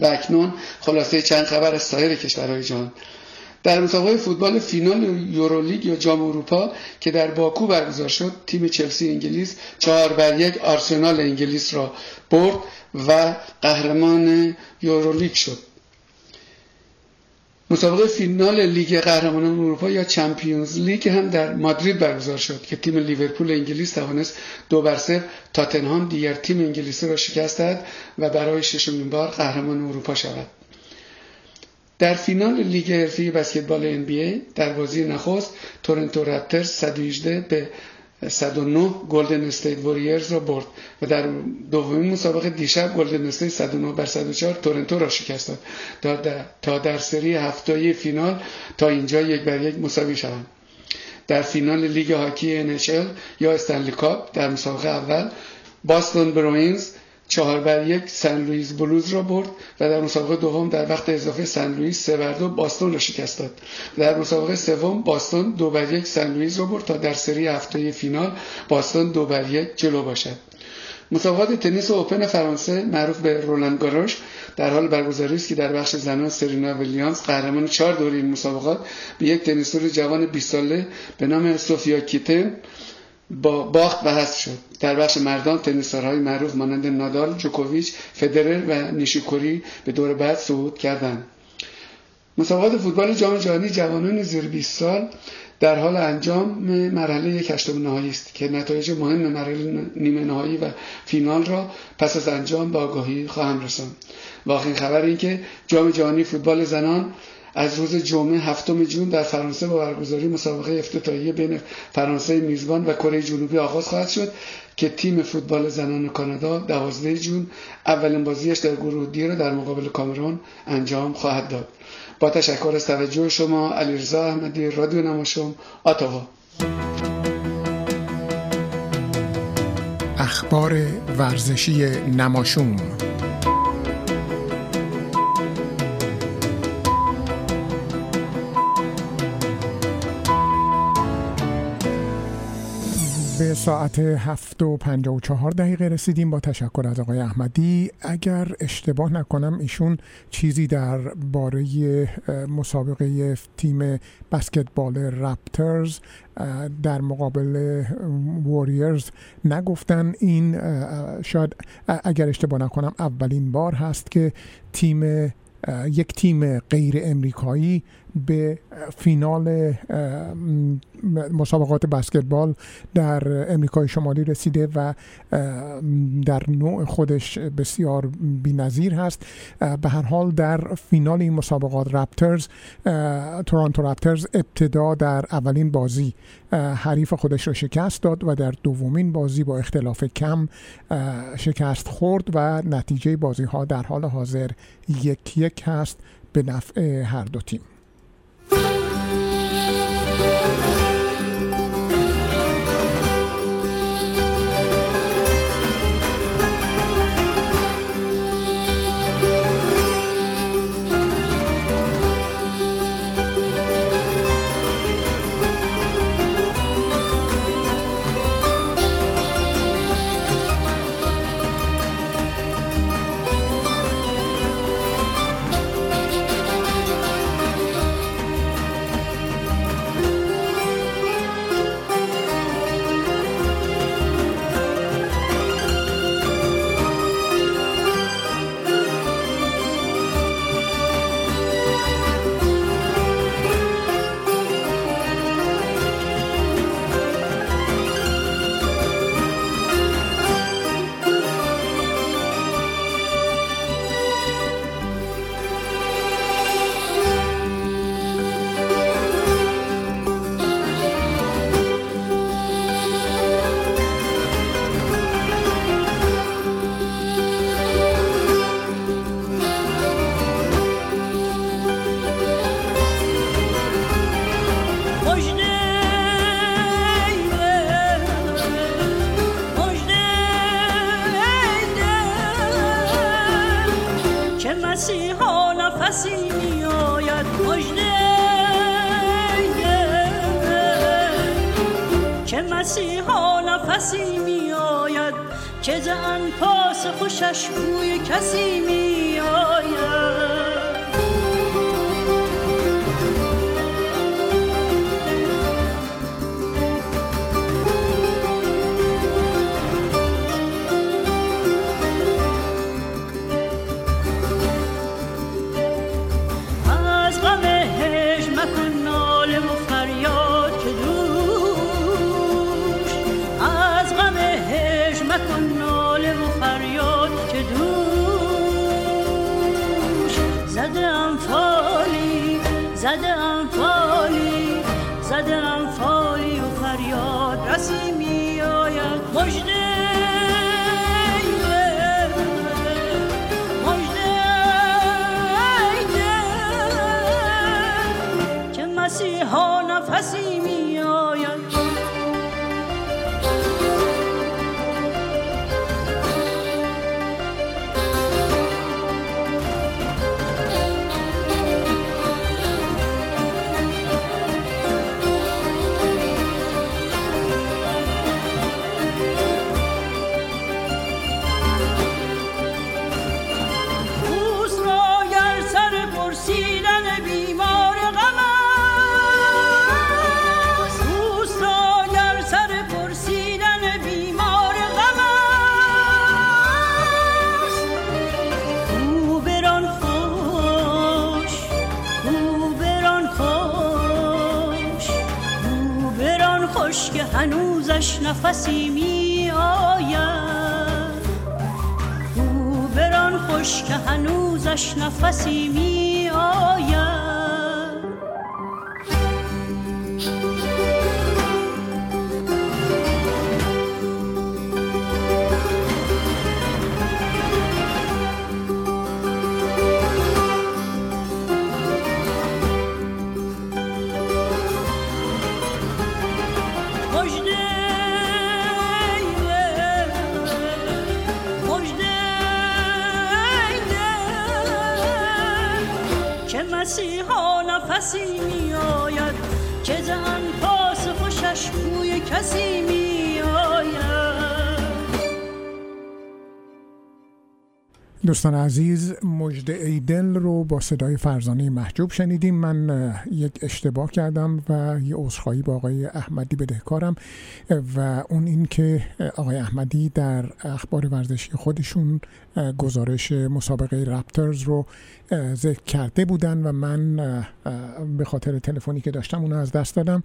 و اکنون خلاصه چند خبر از سایر کشورهای جهان. در مسابقه فوتبال فینال یورولیگ یا جام اروپا که در باکو برگزار شد تیم چلسی انگلیس چهار بر یک آرسنال انگلیس را برد و قهرمان یورولیگ شد. مسابقه فینال لیگ قهرمانان اروپا یا چمپیونز لیگ هم در مادرید برگزار شد که تیم لیورپول انگلیس توانست دو بر صفر تاتنهام دیگر تیم انگلیسی را شکست داد و برای ششمین بار قهرمان اروپا شود. در فینال لیگ حرفی بسکتبال NBA در بازی نخست تورنتو Raptors 118 به 109 Golden State Warriors را برد و در دومین مسابقه دیشب Golden State 109 بر 104 تورنتو را شکست داد. تا در سری هفتایی فینال تا اینجا یک بر یک مساوی شوند. در فینال لیگ هاکی NHL یا Stanley Cup در مسابقه اول Boston Bruins چهار بر یک سن لوئیس بلوز را برد و در مسابقه دوم در وقت اضافه سن لوئیس سه بر دو باستون را شکست داد. در مسابقه سوم باستون دو بر یک سن لوئیس را برد تا در سری هفته فینال باستون دو بر یک جلو باشد. مسابقات تنیس اوپن فرانسه معروف به رولند گاروش در حال برگزاری است که در بخش زنان سرینا ویلیامز قهرمان چهار دوره این مسابقات به یک تنیسور جوان 20 ساله به نام سوفیا کنین با باخت و حذف شد در بخش مردان تنیسارهای معروف مانند نادال، جوکوویچ، فدرر و نیشیکوری به دور بعد صعود کردند. مسابقات فوتبال جام جهانی جوانان زیر 20 سال در حال انجام مرحله یک هشتم نهایی است که نتایج مهم مرحله نیمه نهایی و فینال را پس از انجام به آگاهی خواهم رساند. واقعی خبر این که جام جهانی فوتبال زنان از روز جمعه هفتم جون در فرانسه با برگزاری مسابقه افتتاحیه بین فرانسه میزبان و کره جنوبی آغاز خواهد شد که تیم فوتبال زنان کانادا دوازده جون اولین بازیش در گروه دی را در مقابل کامرون انجام خواهد داد. با تشکر از توجه شما علیرضا احمدی رادیو نماشوم آتاوا اخبار ورزشی نماشوم به ساعت هفت و پنجا و چهار دقیقه رسیدیم با تشکر از آقای احمدی. اگر اشتباه نکنم ایشون چیزی در باره مسابقه تیم بسکتبال رپترز در مقابل ووریرز نگفتن. این شاید اگر اشتباه نکنم اولین بار هست که تیم یک تیم غیر امریکایی به فینال مسابقات بسکتبال در امریکای شمالی رسیده و در نوع خودش بسیار بی‌نظیر هست. به هر حال در فینال این مسابقات رپترز تورانتو رپترز ابتدا در اولین بازی حریف خودش را شکست داد و در دومین بازی با اختلاف کم شکست خورد و نتیجه بازی ها در حال حاضر یک یک هست به نفع هر دو تیم. Música که ز پاس خوشش بوی کسی می دوستان عزیز مجد ایدل رو با صدای فرزانه محجوب شنیدیم. من یک اشتباه کردم و یه عذرخواهی با آقای احمدی بدهکارم و اون این که آقای احمدی در اخبار ورزشی خودشون گزارش مسابقه رپترز رو ذکر کرده بودن و من به خاطر تلفنی که داشتم اونو از دست دادم.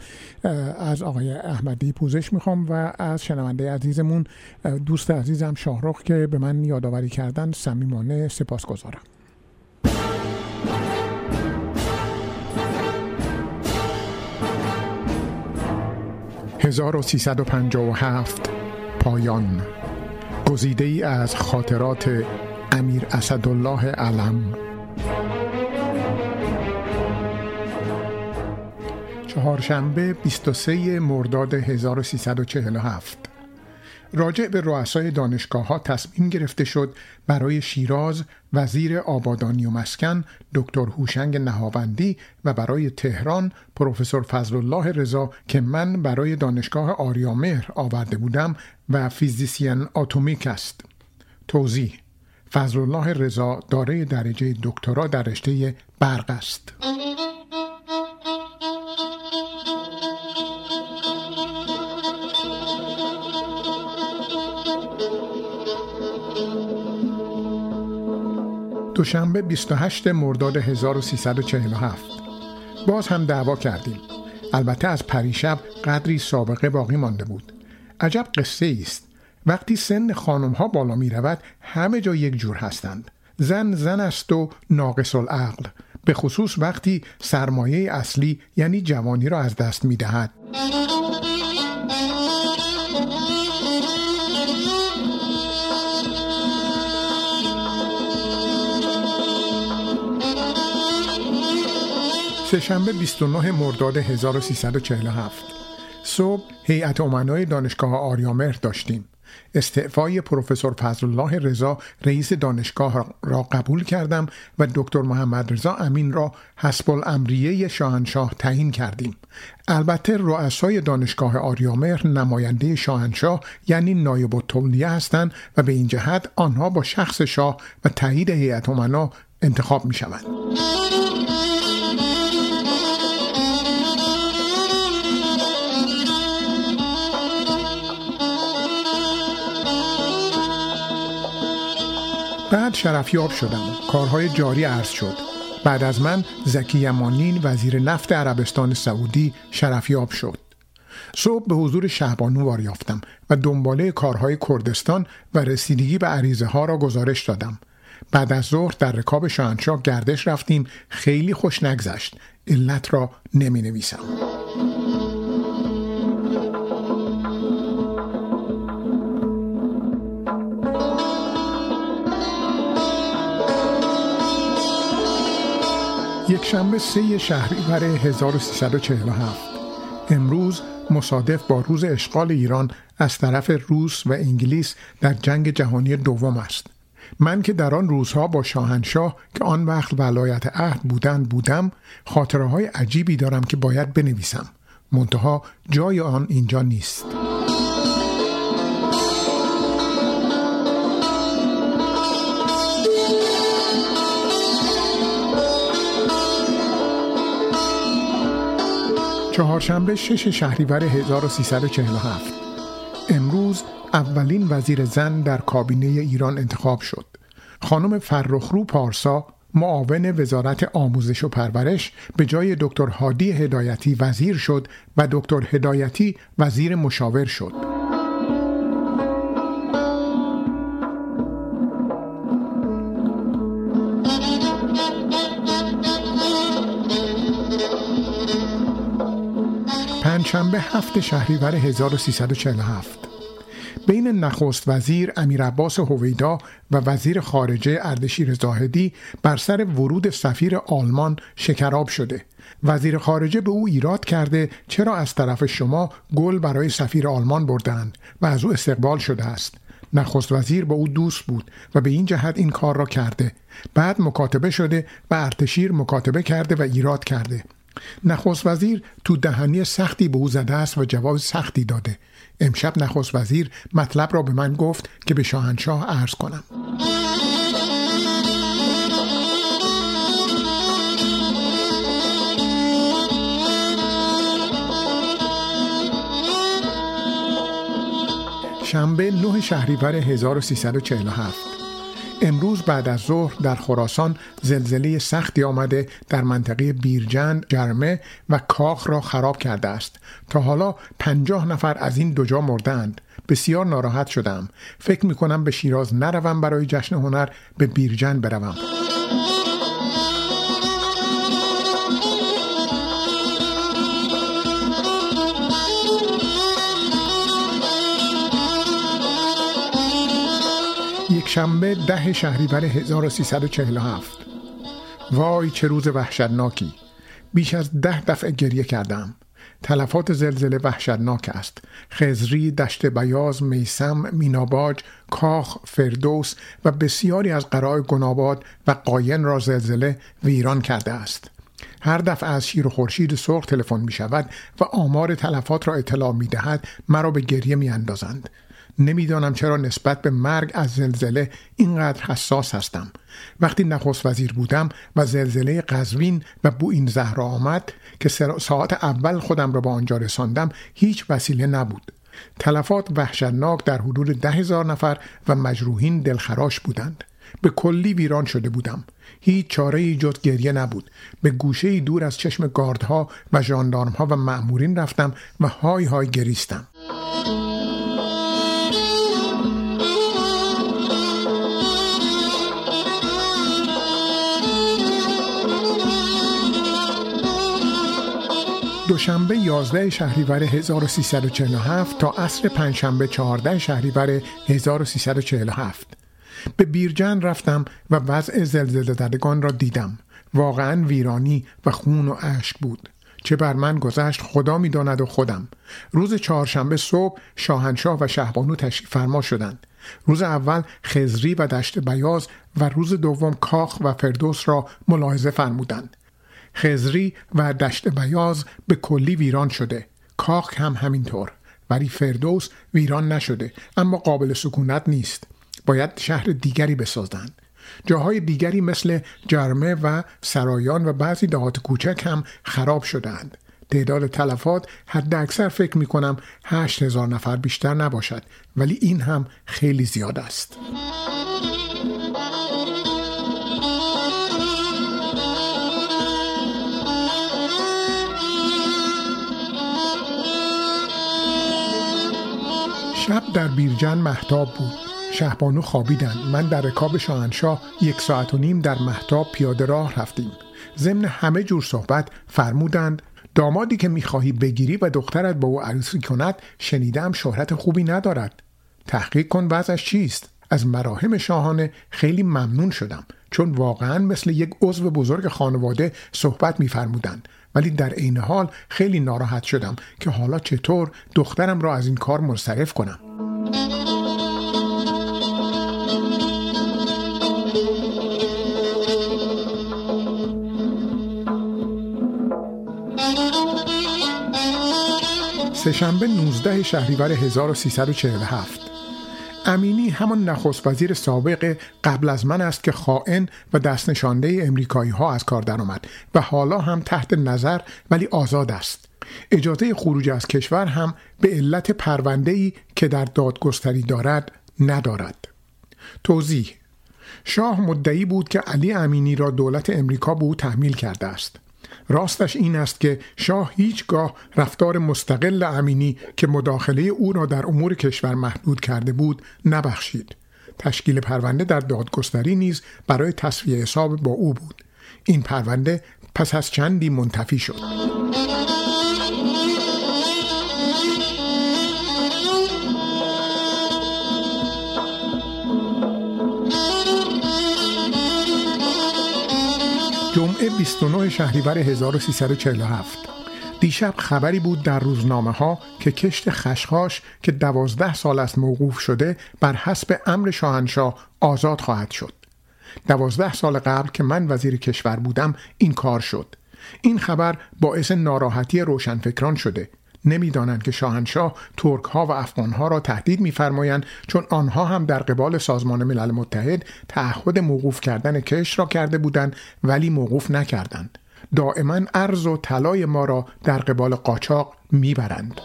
از آقای احمدی پوزش می‌خوام و از شنونده عزیزمون دوست عزیزم شاهرخ که به من یادآوری کردن صمیمانه سپاس گذارم 1357 پایان. گزیده ای از خاطرات امیر اسدالله علم. چهارشنبه 23 مرداد 1347 راجع به رؤسای دانشگاه ها تصمیم گرفته شد برای شیراز وزیر آبادانی و مسکن دکتر هوشنگ نهاوندی و برای تهران پروفسور فضل الله رضا که من برای دانشگاه آریامهر آورده بودم و فیزیسین اتمیک است. توضیح فضل الله رضا دارای درجه دکترا در رشته برق است. دوشنبه 28 مرداد 1347 باز هم دعوا کردیم. البته از پریشب قدری سابقه باقی مانده بود. عجب قصه است. وقتی سن خانم ها بالا می رود همه جا یک جور هستند. زن زن است و ناقص العقل به خصوص وقتی سرمایه اصلی یعنی جوانی را از دست می دهد سهشنبه 29 مرداد 1347 صبح هیئت امنای دانشگاه آریامهر داشتیم. استعفای پروفسور فضل الله رضا رئیس دانشگاه را قبول کردم و دکتر محمد رضا امین را حسب الامریه شاهنشاه تعیین کردیم. البته رؤسای دانشگاه آریامهر نماینده شاهنشاه یعنی نایب التولیه هستند و به این جهت آنها با شخص شاه و تایید هیئت امنا انتخاب می شوند. بعد شرفیاب شدم. کارهای جاری عرض شد. بعد از من زکی یمانین وزیر نفت عربستان سعودی شرفیاب شد. صبح به حضور شهبانو واریافتم و دنباله کارهای کردستان و رسیدگی به عریضه ها را گزارش دادم. بعد از ظهر در رکاب شاهنشاه گردش رفتیم. خیلی خوش نگذشت علت را نمی نویسم یک شنبه سه شهریور 1347 امروز مصادف با روز اشغال ایران از طرف روس و انگلیس در جنگ جهانی دوم است. من که در آن روزها با شاهنشاه که آن وقت ولایت عهد بودن بودم خاطره های عجیبی دارم که باید بنویسم. منتها جای آن اینجا نیست. چهارشنبه شش شهریور 1347 امروز اولین وزیر زن در کابینه ایران انتخاب شد. خانم فرخرو پارسا معاون وزارت آموزش و پرورش به جای دکتر هادی هدایتی وزیر شد و دکتر هدایتی وزیر مشاور شد. پنجشنبه هفت شهریور 1347 بین نخست وزیر امیر عباس هویدا و وزیر خارجه اردشیر زاهدی بر سر ورود سفیر آلمان شکراب شده. وزیر خارجه به او ایراد کرده چرا از طرف شما گل برای سفیر آلمان بردند و از او استقبال شده است. نخست وزیر با او دوست بود و به این جهت این کار را کرده. بعد مکاتبه شده و ارتشیر مکاتبه کرده و ایراد کرده. نخست وزیر تو دهنی سختی به او زده است و جواب سختی داده. امشب نخست وزیر مطلب را به من گفت که به شاهنشاه عرض کنم. شنبه 9 شهریور 1347 امروز بعد از ظهر در خراسان زلزله سختی آمده در منطقه بیرجن، جرمه و کاخ را خراب کرده است. تا حالا پنجاه نفر از این دو جا مردند. بسیار ناراحت شدم. فکر می کنم به شیراز نروم برای جشن هنر به بیرجن بروم. شنبه ده شهریور 1347 وای چه روز وحشتناکی. بیش از ده دفعه گریه کردم. تلفات زلزله وحشتناک است. خزری، دشت بیاز، میسم، میناباج، کاخ، فردوس و بسیاری از قرای گناباد و قاین را زلزله ویران کرده است. هر دفعه از شیر و خورشید سرخ تلفن می شود و آمار تلفات را اطلاع می دهد مرا به گریه می اندازند نمی‌دانم چرا نسبت به مرگ از زلزله اینقدر حساس هستم. وقتی نخست وزیر بودم و زلزله قزوین و بو این زهرا آمد که ساعت اول خودم را به آنجا رساندم هیچ وسیله نبود. تلفات وحشتناک در حدود ده هزار نفر و مجروحین دلخراش بودند. به کلی ویران شده بودم. هیچ چاره ای جز گریه نبود. به گوشه دور از چشم گاردها و ژاندارمها و مأمورین رفتم و های های گریستم. دوشنبه 11 شهریور 1347 تا عصر پنجشنبه 14 شهریور 1347 به بیرجن رفتم و وضع زلزله زدگان را دیدم. واقعا ویرانی و خون و اشک بود. چه بر من گذشت خدا می‌داند و خودم. روز چهارشنبه صبح شاهنشاه و شهبانو تشریف فرما شدند. روز اول خزری و دشت بیاز و روز دوم کاخ و فردوس را ملاحظه فرمودند. خزری و دشت بیاز به کلی ویران شده. کاخ هم همینطور. ولی فردوس ویران نشده. اما قابل سکونت نیست. باید شهر دیگری بسازند جاهای دیگری مثل جرمه و سرایان و بعضی دهات کوچک هم خراب شدهاند. تعداد تلفات حد اکثر فکر می کنم هشت هزار نفر بیشتر نباشد. ولی این هم خیلی زیاد است. شب در بیرجن محتاب بود. شهبانو خوابیدن من در رکاب شاهنشاه یک ساعت و نیم در محتاب پیاده راه رفتیم. ضمن همه جور صحبت فرمودند دامادی که می‌خواهی بگیری و دخترت با او عروسی کند شنیدم شهرت خوبی ندارد. تحقیق کن وضعش چیست. از مراهم شاهانه خیلی ممنون شدم. چون واقعا مثل یک عضو بزرگ خانواده صحبت میفرمودند. ولی در عین حال خیلی ناراحت شدم که حالا چطور دخترم را از این کار منصرف کنم. سهشنبه 19 شهریور 1347 امینی همان نخست وزیر سابق قبل از من است که خائن و دست نشانده امریکایی ها از کار درآمد و حالا هم تحت نظر ولی آزاد است. اجازه خروج از کشور هم به علت پرونده ای که در دادگستری دارد ندارد. توضیح شاه مدعی بود که علی امینی را دولت امریکا به او تحمیل کرده است. راستش این است که شاه هیچگاه رفتار مستقل امینی که مداخله او را در امور کشور محدود کرده بود نبخشید. تشکیل پرونده در دادگستری نیز برای تصفیه حساب با او بود. این پرونده پس از چندی منتفی شد. 29 شهریور 1347 دیشب خبری بود در روزنامه ها که کشت خشخاش که دوازده سال است موقوف شده بر حسب امر شاهنشاه آزاد خواهد شد. دوازده سال قبل که من وزیر کشور بودم این کار شد. این خبر باعث ناراحتی روشنفکران شده نمی‌دانند که شاهنشاه ترک ها و افغان ها را تهدید میفرمایند چون آنها هم در قبال سازمان ملل متحد تعهد موقوف کردن کش را کرده بودند ولی موقوف نکردند. دائما ارز و طلای ما را در قبال قاچاق می‌برند.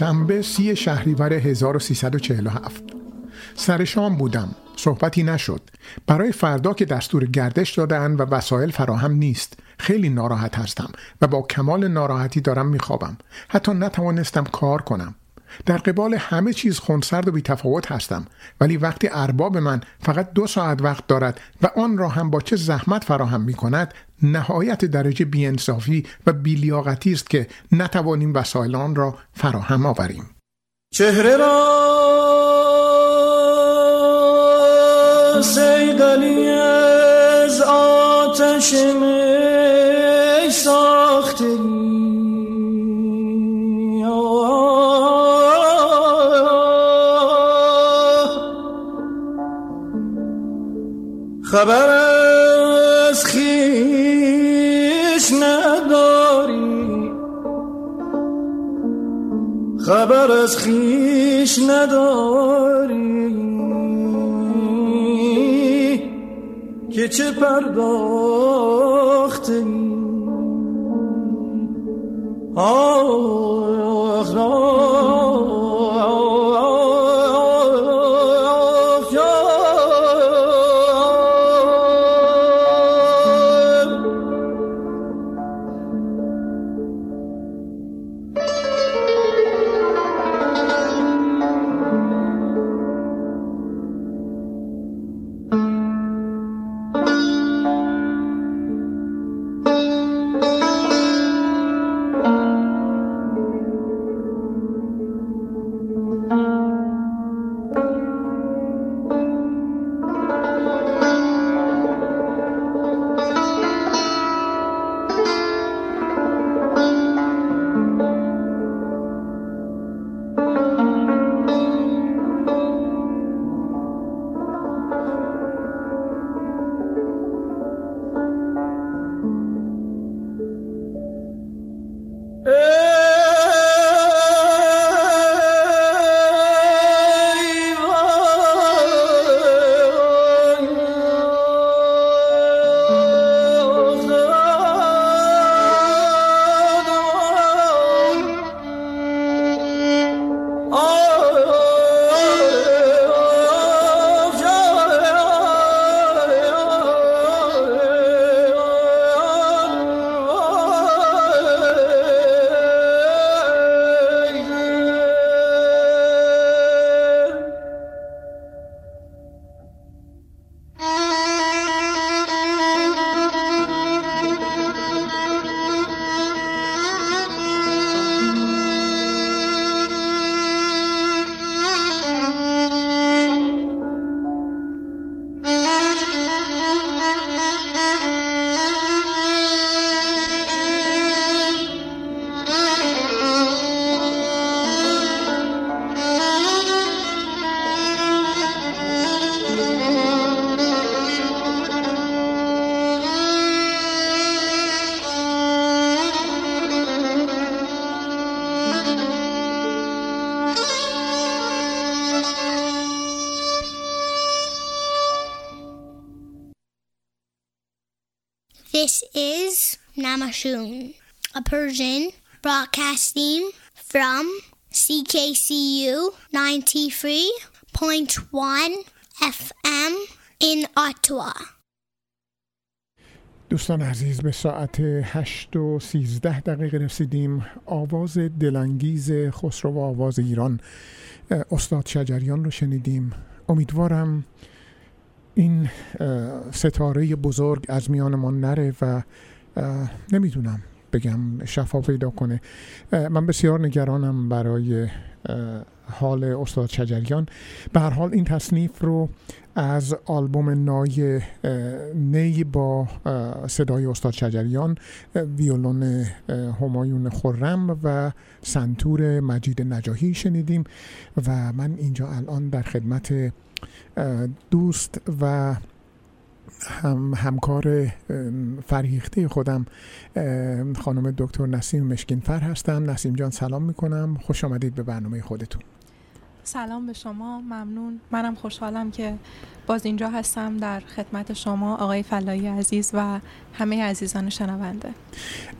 شنبه سی شهریور 1347 سر شام بودم. صحبتی نشد. برای فردا که دستور گردش دادن و وسایل فراهم نیست. خیلی ناراحت هستم و با کمال ناراحتی دارم میخوابم. حتی نتوانستم کار کنم. در قبال همه چیز خونسرد و بیتفاوت هستم ولی وقتی ارباب من فقط دو ساعت وقت دارد و آن را هم با چه زحمت فراهم می کند نهایت درجه بیانصافی و بیلیاقتی است که نتوانیم وسایل آن را فراهم آوریم. چهره را سیدلی از آتش می خبر از خیش نداری. خبر از خیش نداری. که چه پرداخته آخ Namashun, a Persian broadcasting from CKCU 93.1 FM in Ottawa. دوستان عزیز به ساعت 8 و 13 دقیقه رسیدیم. آواز دلانگیز خسرو و آواز ایران. استاد شجریان رو شنیدیم. امیدوارم این ستاره بزرگ از میان ما نره و نمی‌دونم بگم شفا پیدا کنه. من بسیار نگرانم برای حال استاد شجریان. به هر حال این تصنیف رو از آلبوم نای نی با صدای استاد شجریان ویولون همایون خورم و سنتور مجید نجاهی شنیدیم و من اینجا الان در خدمت دوست و هم همکار فرهیخته خودم خانم دکتر نسیم مشکینفر هستم. نسیم جان سلام می‌کنم. خوش آمدید به برنامه خودتون. سلام به شما. ممنون. منم خوشحالم که باز اینجا هستم در خدمت شما آقای فلایی عزیز و همه عزیزان شنونده.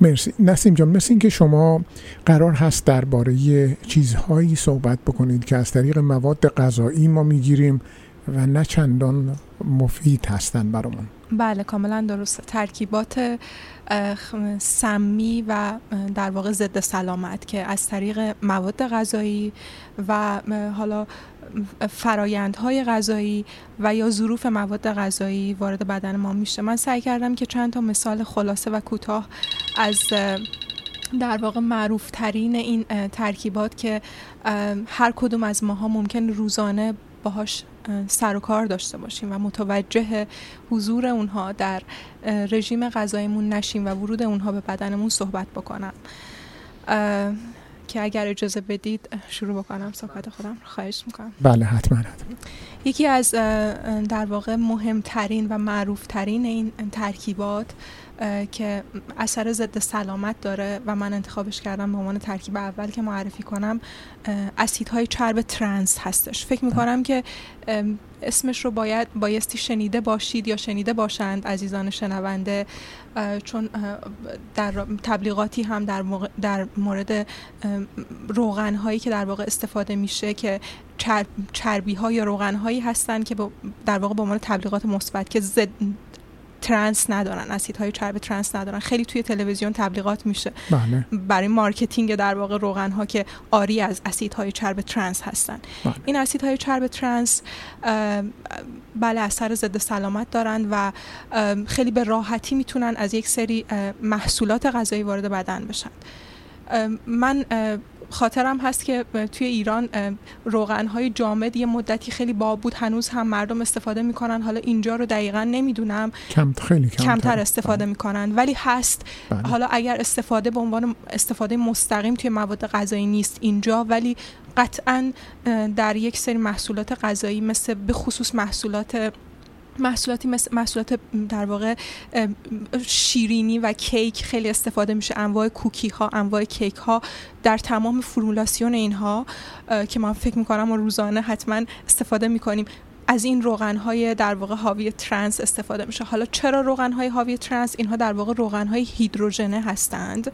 مرسی. نسیم جان مثل اینکه شما قرار هست درباره چیزهایی صحبت بکنید که از طریق مواد غذایی ما می‌گیریم و نه چندان مفید هستن برامون. بله کاملا درسته ترکیبات سمی و در واقع ضد سلامت که از طریق مواد غذایی و حالا فرایندهای غذایی و یا ظروف مواد غذایی وارد بدن ما میشه. من سعی کردم که چند تا مثال خلاصه و کوتاه از در واقع معروف ترین این ترکیبات که هر کدوم از ماها ممکن روزانه باهاش سر و کار داشته باشیم و متوجه حضور اونها در رژیم غذایمون نشیم و ورود اونها به بدنمون صحبت بکنم. که اگر اجازه بدید شروع بکنم صحبت خودم خواهش می‌کنم. بله حتما حتما. یکی از در واقع مهمترین و معروفترین این ترکیبات که اثر ضد سلامت داره و من انتخابش کردم به عنوان ترکیب اول که معرفی کنم اسیدهای چرب trans هستش. فکر می‌کنم که اسمش رو باید بایستی شنیده باشید یا شنیده باشند عزیزان شنونده چون در تبلیغاتی هم در, در مورد روغن هایی که در واقع استفاده میشه که چربی ها یا روغن هایی هستند که در واقع به عنوان تبلیغات مثبت که زد trans ندارن اسیدهای چرب trans ندارن خیلی توی تلویزیون تبلیغات میشه بله. برای marketing در واقع روغن ها که عاری از اسیدهای چرب trans هستن بله. این اسیدهای چرب ترنس بله اثر ضد سلامت دارن و خیلی به راحتی می‌تونن از یک سری محصولات غذایی وارد بدن بشن من خاطرم هست که توی ایران روغن های جامد یه مدتی خیلی باب بود. هنوز هم مردم استفاده می‌کنن. حالا اینجا رو دقیقا نمی‌دونم. کم خیلی کمتر. استفاده می‌کنن. ولی هست. بله. حالا اگر استفاده به عنوان استفاده مستقیم توی مواد غذایی نیست اینجا ولی قطعا در یک سری محصولات غذایی مثل به خصوص محصولات محصولاتی مثل محصولات در واقع شیرینی و کیک خیلی استفاده میشه. انواع کوکی ها انواع کیک ها در تمام فرمولاسیون اینها که من فکر می‌کنم و روزانه حتما استفاده می‌کنیم. از این روغن های در واقع حاوی ترنس استفاده میشه. حالا چرا روغن های حاوی ترنس؟ اینها در واقع روغن های هیدروژنه هستند.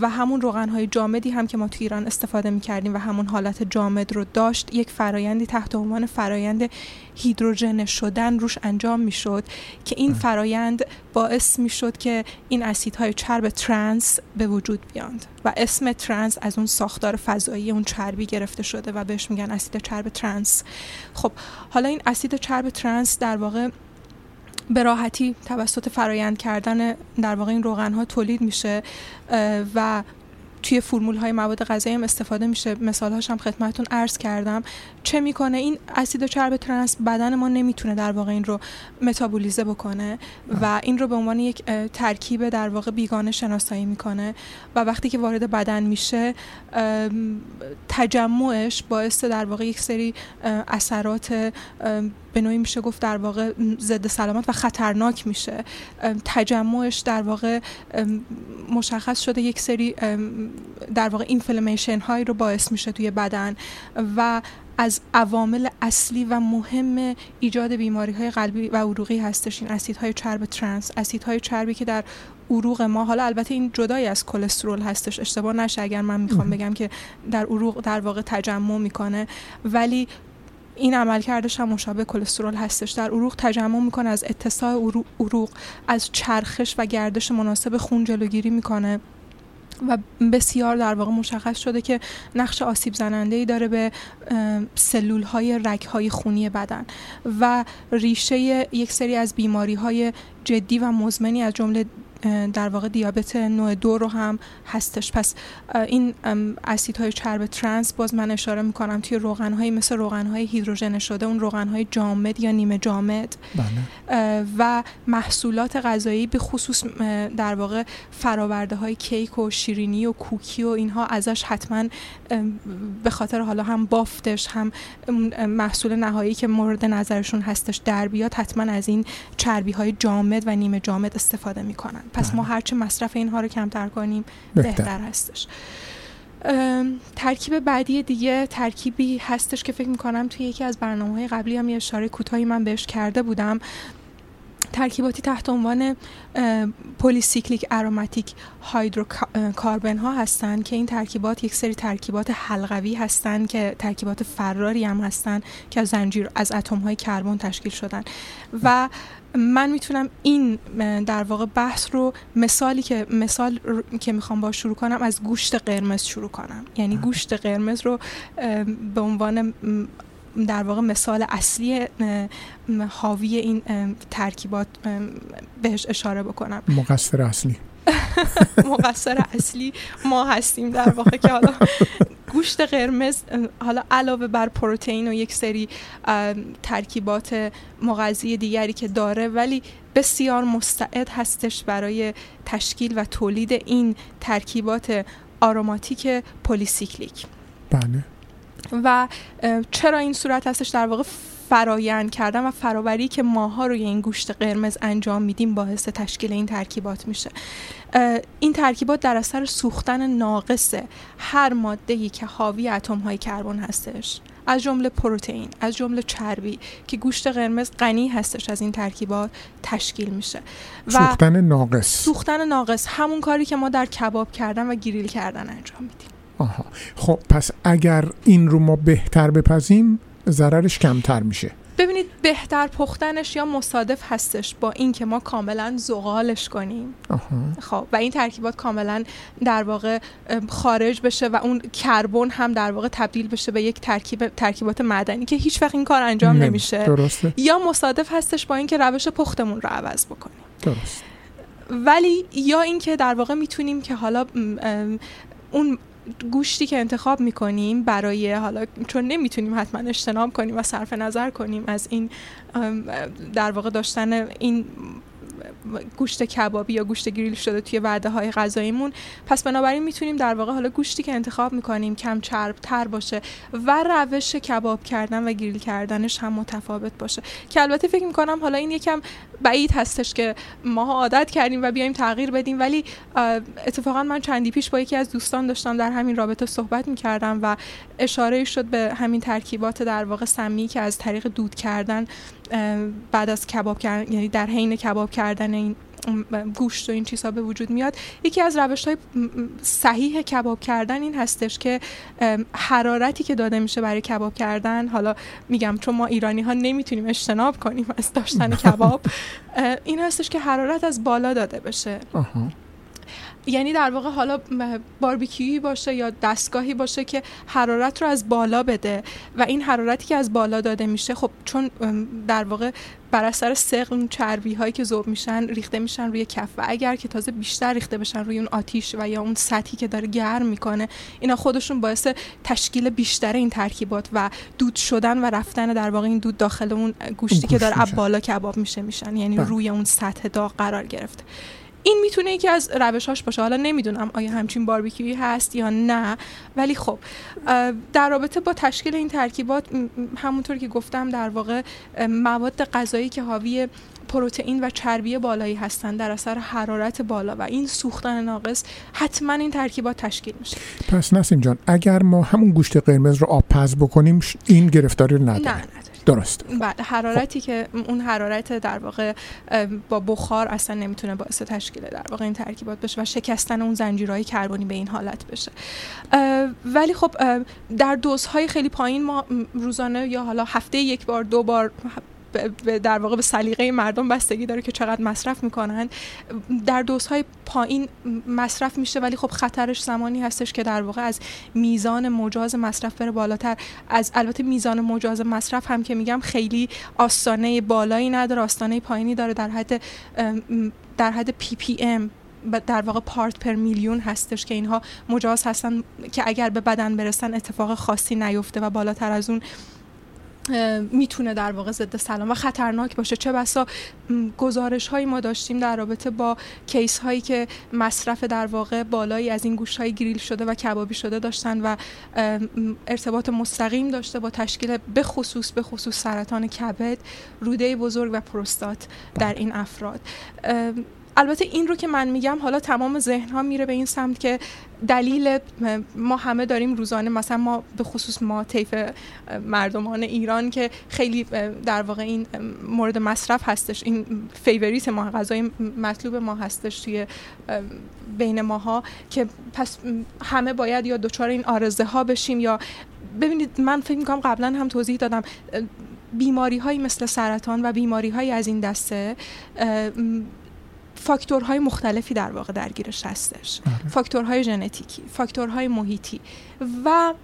و همون روغن های جامدی هم که ما تو ایران استفاده می‌کردیم و همون حالت جامد رو داشت یک فرایندی تحت عنوان فرایند هیدروژن شدن روش انجام می‌شد که این فرایند باعث می‌شد که این اسیدهای چرب trans به وجود بیاند و اسم trans از اون ساختار فضایی اون چربی گرفته شده و بهش میگن اسید چرب trans. خب حالا این اسید چرب trans در واقع به راحتی توسط فرایند کردن در واقع این روغن ها تولید میشه و توی فرمول های مواد غذایی هم استفاده میشه. مثال هاشم خدمتتون عرض کردم. چه می‌کنه؟ این اسید چرب ترنس بدن ما نمی‌تونه در واقع این رو متابولیزه بکنه و این رو به عنوان یک ترکیب در واقع بیگانه شناسایی می‌کنه و وقتی که وارد بدن میشه تجمعش باعث در واقع یک سری اثرات به نوعی میشه گفت در واقع ضد سلامت و خطرناک میشه. تجمعش در واقع مشخص شده یک سری در واقع اینفلمیشن هایی رو باعث میشه توی بدن و از عوامل اصلی و مهم ایجاد بیماری های قلبی و عروقی هستش این اسیدهای چرب ترانس اسیدهای چربی که در عروق ما حالا البته این جدایی از کلسترول هستش اشتباه نشه اگر من می‌خوام بگم که در عروق در واقع تجمع می‌کنه. ولی این عملکردش هم مشابه کلسترول هستش. در عروق تجمع می‌کنه از اتساع عروق از چرخش و گردش مناسب خون جلوگیری می‌کنه و بسیار در واقع مشخص شده که نقش آسیب زننده ای داره به سلول های رگ های خونی بدن و ریشه یک سری از بیماری های جدی و مزمنی از جمله در واقع دیابت نوع دو رو هم هستش پس این اسیدهای چرب ترانس باز من اشاره می‌کنم توی روغنهایی مثل روغنهای هیدروژن شده اون روغنهای جامد یا نیمه جامد بله. و محصولات غذایی به خصوص در واقع فراورده های کیک و شیرینی و کوکی و اینها ازش حتما به خاطر حالا هم بافتش هم محصول نهایی که مورد نظرشون هستش در بیاد حتما از این چربی های جامد و نیمه جامد استفاده می‌کنن. پس ما هرچه مصرف اینها رو کمتر کنیم بهتر, هستش. ترکیب بعدی دیگه ترکیبی هستش که فکر می‌کنم توی یکی از برنامه های قبلی هم یه اشاره کوتاهی من بهش کرده بودم. ترکیباتی تحت عنوان polycyclic aromatic hydrocarbon ها هستند که این ترکیبات یک سری ترکیبات حلقوی هستند که ترکیبات فراری هم هستند که از زنجیر از اتم های کربن تشکیل شدن. و من می‌تونم این در واقع بحث رو مثالی که مثال که می‌خوام با شروع کنم از گوشت قرمز شروع کنم. یعنی گوشت قرمز رو به عنوان در واقع مثال اصلی حاوی این ترکیبات بهش اشاره بکنم. مقصر اصلی. مقصر اصلی ما هستیم در واقع که حالا گوشت قرمز حالا علاوه بر پروتئین و یک سری ترکیبات مغذی دیگری که داره ولی بسیار مستعد هستش برای تشکیل و تولید این ترکیبات آروماتیک پلیسیکلیک. بله. و چرا این صورت هستش؟ در واقع فرایند کردن و فراوری که ماها روی این گوشت قرمز انجام میدیم باعث تشکیل این ترکیبات میشه. این ترکیبات در اثر سوختن ناقص هر ماده که حاوی اتم های کربن هستش از جمله پروتئین از جمله چربی که گوشت قرمز غنی هستش از این ترکیبات تشکیل میشه. و سوختن ناقص. سوختن ناقص همون کاری که ما در کباب کردن و گریل کردن انجام میدیم. آها. خب پس اگر این رو ما بهتر بپزیم ضررش کمتر میشه. ببینید بهتر پختنش یا مصادف هستش با اینکه ما کاملا زغالش کنیم. خب و این ترکیبات کاملا در واقع خارج بشه و اون کربن هم در واقع تبدیل بشه به یک ترکیب ترکیبات معدنی که هیچ وقت این کار انجام نمیشه. درسته. یا مصادف هستش با اینکه روش پختمون رو عوض بکنیم. درست. ولی یا اینکه در واقع می‌تونیم که حالا اون گوشتی که انتخاب می‌کنیم برای حالا چون نمی‌تونیم حتما اجتناب کنیم و صرف نظر کنیم از این در واقع داشتن این گوشت کبابی یا گوشت گریل شده توی وعده های غذاییمون پس بنابراین می‌تونیم در واقع حالا گوشتی که انتخاب می‌کنیم کم چرب تر باشه و روش کباب کردن و گریل کردنش هم متفاوت باشه. که البته فکر می‌کنم حالا این یکم بعید هستش که ما عادت کردیم و بیایم تغییر بدیم. ولی اتفاقا من چندی پیش با یکی از دوستان داشتم در همین رابطه صحبت می‌کردم و اشاره شد به همین ترکیبات در واقع سمی که از طریق دود کردن بعد از کباب کردن یعنی در حین کباب کردن این گوشت و این چیزها به وجود میاد. یکی از روش های صحیح کباب کردن این هستش که حرارتی که داده میشه برای کباب کردن حالا میگم چون ما ایرانی ها نمی‌تونیم اجتناب کنیم از داشتن کباب این هستش که حرارت از بالا داده بشه. یعنی در واقع حالا باربیکیوی باشه یا دستگاهی باشه که حرارت رو از بالا بده و این حرارتی که از بالا داده میشه خب چون در واقع بر اثر سقل چربی هایی که ذوب میشن ریخته میشن روی کف و اگر که تازه بیشتر ریخته بشن روی اون آتیش و یا اون سطحی که داره گرم می‌کنه اینا خودشون باعث تشکیل بیشتر این ترکیبات و دود شدن و رفتن در واقع این دود داخل اون گوشتی که داره بالا کباب میشه میشن یعنی بله. روی اون سطح داغ قرار گرفته این می‌تونه یکی از روشاش باشه. حالا نمی‌دونم آیا همچین باربیکیوی هست یا نه ولی خب در رابطه با تشکیل این ترکیبات همونطور که گفتم در واقع مواد غذایی که حاوی پروتئین و چربی بالایی هستند در اثر حرارت بالا و این سوختن ناقص حتما این ترکیبات تشکیل میشه. پس نسیم جان اگر ما همون گوشت قرمز رو آب پز بکنیم این گرفتاری رو نداره نه درست بله حرارتی خب. که اون حرارت در واقع با بخار اصلا نمی‌تونه باعث تشکیل در واقع این ترکیبات بشه و شکستن اون زنجیرهای کربنی به این حالت بشه ولی خب در دوزهای خیلی پایین ما روزانه یا حالا هفته یک بار دو بار در واقع به سلیقه مردم بستگی داره که چقدر مصرف می‌کنن. در دوزهای پایین مصرف میشه ولی خب خطرش زمانی هستش که در واقع از میزان مجاز مصرف بره بالاتر. از البته میزان مجاز مصرف هم که میگم خیلی آستانه بالایی نداره آستانه پایینی داره. در حد در حد پی پی ام در واقع پارت پر میلیون هستش که اینها مجاز هستن که اگر به بدن برسن اتفاق خاصی نیفته و بالاتر از اون می‌تونه در واقع ضد سلام و خطرناک باشه. چه بسا گزارش هایی ما داشتیم در رابطه با کیس هایی که مصرف در واقع بالایی از این گوشت های گریل شده و کبابی شده داشتن و ارتباط مستقیم داشته با تشکیل به خصوص به خصوص سرطان کبد روده بزرگ و پروستات در این افراد. البته این رو که من میگم حالا تمام ذهن ها میره به این سمت که دلیل ما همه داریم روزانه مثلا ما به خصوص ما طیف مردمان ایران که خیلی در واقع این مورد مصرف هستش. این favourite ما غذای مطلوب ما هستش توی بین ماها که پس همه باید یا دچار این عارضه ها بشیم یا ببینید من فکر می‌کنم قبلا هم توضیح دادم بیماری هایی مثل سرطان و بیماری هایی از این دسته فاکتورهای مختلفی در واقع درگیرش هستش. بله. فاکتورهای ژنتیکی فاکتورهای محیطی و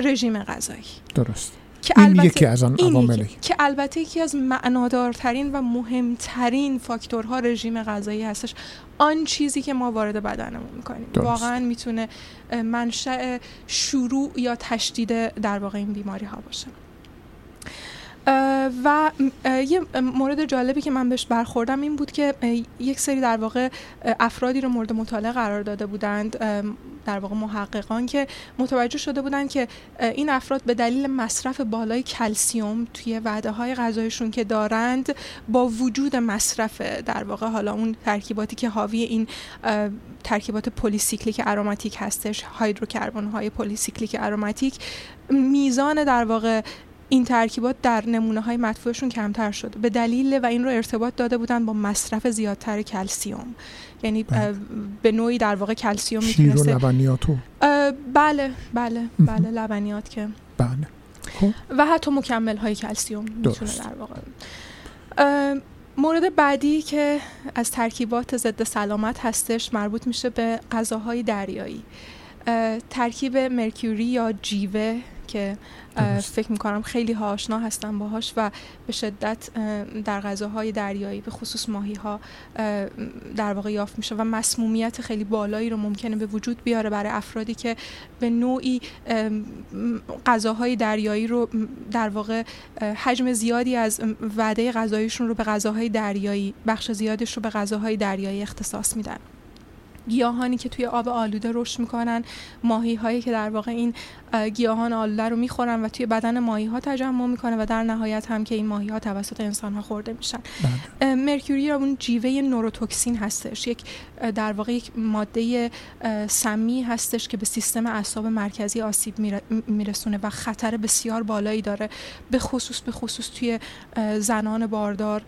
رژیم غذایی. درست. که این البته یکی از آن عواملی. که البته یکی از معنادارترین و مهمترین فاکتورها رژیم غذایی هستش. آن چیزی که ما وارد بدنمون می‌کنیم. درست. واقعا می‌تونه منشأ شروع یا تشدید در واقع این بیماری ها باشه. و یه مورد جالبی که من بهش برخوردم این بود که یک سری در واقع افرادی رو مورد مطالعه قرار داده بودند در واقع محققان که متوجه شده بودند که این افراد به دلیل مصرف بالای کلسیوم توی وعده های غذایشون که دارند با وجود مصرف در واقع حالا اون ترکیباتی که حاوی این ترکیبات پلیسیکلیک اروماتیک هستش هایدروکربن های پلیسیکلیک اروماتیک میزان در واقع این ترکیبات در نمونه های مدفوعشون کمتر شد به دلیل و این رو ارتباط داده بودن با مصرف زیادتر کلسیوم. یعنی بله. به نوعی در واقع کلسیوم شیر و لبنیاتو. بله بله بله لبنیات که بله. خب. و حتی مکمل های کلسیوم می‌تونه در واقع مورد بعدی که از ترکیبات ضد سلامت هستش مربوط میشه به غذاهای دریایی. ترکیب مرکوری یا جیوه که فکر می‌کنم خیلی ها آشنا هستن باهاش و به شدت در غذاهای دریایی به خصوص ماهی ها در واقع یافت میشه و مسمومیت خیلی بالایی رو ممکنه به وجود بیاره برای افرادی که به نوعی غذاهای دریایی رو در واقع حجم زیادی از وعده غذاییشون رو به غذاهای دریایی بخش زیادش رو به غذاهای دریایی اختصاص میدن. گیاهانی که توی آب آلوده رشد می‌کنن ماهی هایی که در واقع این گیاهان آلوده رو می‌خورن و توی بدن ماهی ها تجمع می‌کنه و در نهایت هم که این ماهی ها توسط انسان ها خورده میشن. بله. مرکوری رو اون جیوه نوروتوکسین هستش. یک در واقع یک ماده سمی هستش که به سیستم اعصاب مرکزی آسیب میرسونه و خطر بسیار بالایی داره. به خصوص به خصوص توی زنان باردار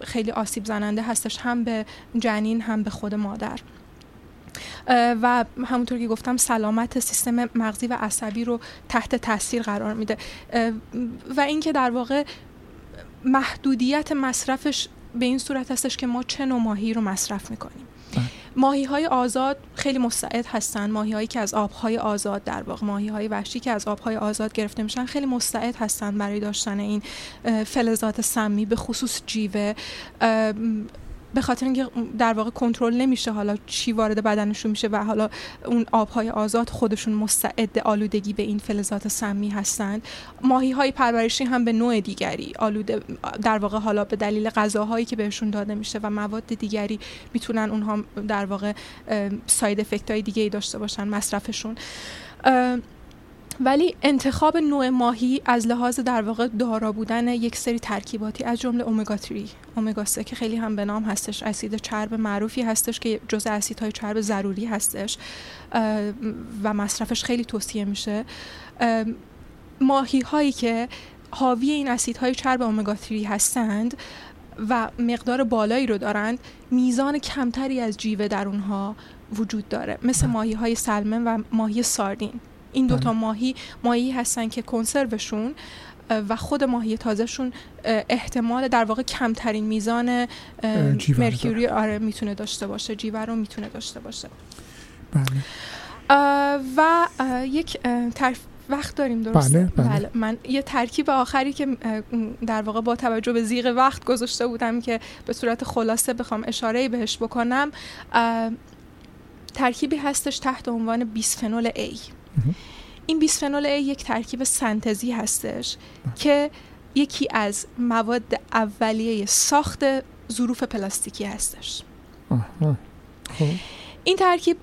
خیلی آسیب زننده هستش. هم به جنین هم به خود مادر. و همونطور که گفتم سلامت سیستم مغزی و عصبی رو تحت تاثیر قرار میده. و اینکه در واقع محدودیت مصرفش به این صورت هستش که ما چه نوع ماهی رو مصرف می‌کنیم. بله. ماهی های آزاد خیلی مستعد هستن. ماهی هایی که از آبهای آزاد در واقع ماهی های وحشی که از آبهای آزاد گرفته میشن خیلی مستعد هستن برای داشتن این فلزات سمی به خصوص جیوه. به خاطر اینکه در واقع کنترل نمیشه حالا چی وارد بدنشون میشه و حالا اون آبهای آزاد خودشون مستعد آلودگی به این فلزات سمی هستند. ماهی های پرورشی هم به نوع دیگری آلوده در واقع حالا به دلیل غذاهایی که بهشون داده میشه و مواد دیگری می‌تونن اونها در واقع ساید افکت های دیگه ای داشته باشن مصرفشون. ولی انتخاب نوع ماهی از لحاظ در واقع دارا بودن یک سری ترکیباتی از جمله اومگا 3 اومگا 3 که خیلی هم به نام هستش اسید چرب معروفی هستش که جز اسیدهای چرب ضروری هستش و مصرفش خیلی توصیه میشه. ماهی هایی که حاوی این اسیدهای چرب اومگا 3 هستند و مقدار بالایی رو دارند میزان کمتری از جیوه در اونها وجود داره. مثل ماهی های سلمن و ماهی ساردین. این دوتا ماهی ماهی هستن که کنسروشون و خود ماهی تازهشون احتمال در واقع کمترین میزان مرکوری آره می‌تونه داشته باشه جیوه رو می‌تونه داشته باشه بله. و یک وقت داریم درست بله, بله. بله. من یه ترکیب آخری که در واقع با توجه به زیغ وقت گذاشته بودم که به صورت خلاصه بخوام اشاره بهش بکنم ترکیبی هستش تحت عنوان بیسفنول A این بیسفنول A یک ترکیب سنتزی هستش که یکی از مواد اولیه ساخت ظروف پلاستیکی هستش. خب. این ترکیب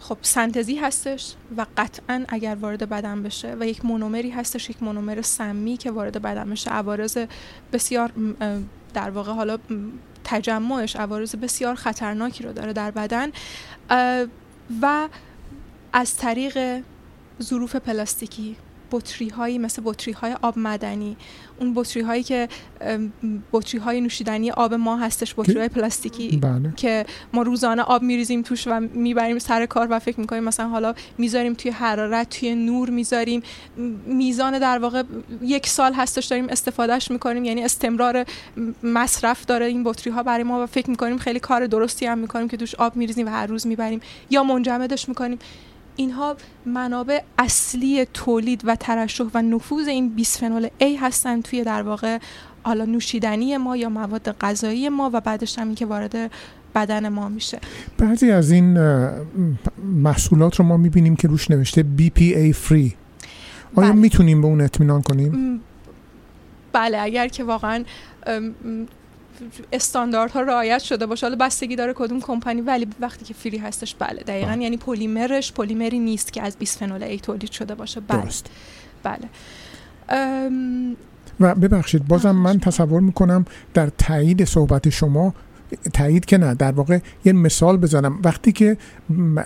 خب سنتزی هستش و قطعا اگر وارد بدن بشه و یک مونومری هستش یک مونومر سمی که وارد بدن بشه عوارض بسیار در واقع حالا تجمعش عوارض بسیار خطرناکی رو داره در بدن و از طریق ظروف پلاستیکی بطری هایی مثل بطری های آب مدنی اون بطری هایی که بطری های نوشیدنی آب ما هستش بطری های پلاستیکی بله. که ما روزانه آب میریزیم توش و می‌بریم سر کار و فکر می‌کنیم مثلا حالا می‌ذاریم توی حرارت توی نور می‌ذاریم. میزان در واقع یک سال هستش داریم استفادهش می‌کنیم یعنی استمرار مصرف داره این بطری ها برای ما و فکر می‌کنیم خیلی کار درستی هم می‌کنیم که توش آب میریزیم و هر روز می‌بریم یا منجمدش می‌کنیم. اینها منابع اصلی تولید و ترشح و نفوذ این بیسفنول A هستن توی در واقع حالا نوشیدنی ما یا مواد غذایی ما و بعدش هم که وارد بدن ما میشه بعضی از این محصولات رو ما می‌بینیم که روش نوشته BPA free آیا بله. می‌تونیم به اون اطمینان کنیم؟ بله اگر که واقعا استانداردها رعایت شده باشه. حالا بستگی داره کدوم کمپانی ولی وقتی که فری هستش بله. دقیقا یعنی پلیمرش پلیمری نیست که از بیسفنول ای تولید شده باشه. بله. درست. بله. و ببخشید بازم من تصور می‌کنم در تایید صحبت شما تایید که نه. در واقع یه مثال بزنم. وقتی که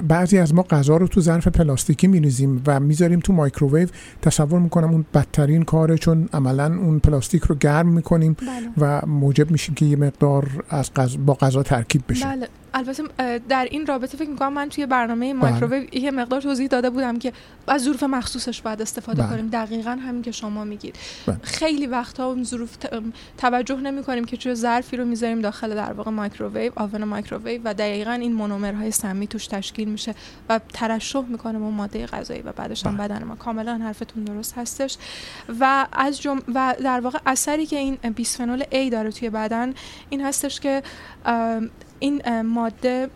بعضی از ما غذا رو تو ظرف پلاستیکی میریزیم و می‌ذاریم تو مایکروویو تصور می‌کنم اون بدترین کاره چون عملا اون پلاستیک رو گرم می‌کنیم بله. و موجب میشیم که یه مقدار از غذا با غذا ترکیب بشه. بله. البته در این رابطه فکر می‌کنم من توی برنامه مایکروویو یه مقدار توضیح داده بودم که از ظروف مخصوصش باید استفاده بله. کنیم. دقیقا همین که شما میگید. بله. خیلی وقتها اون ظروف توجه نمی کنیم که چه ظرفی رو می‌ذاریم داخل در واقع مایکروویو oven مایکروویو و دقیقا این مونومرهای سمی توش تشکیل میشه و ترشح می‌کنه با ماده غذایی و بعدش هم بدن ما. کاملا حرفتون درست هستش. و از جم... و در واقع اثری که این بیسفنول A داره توی بدن این هستش که این ماده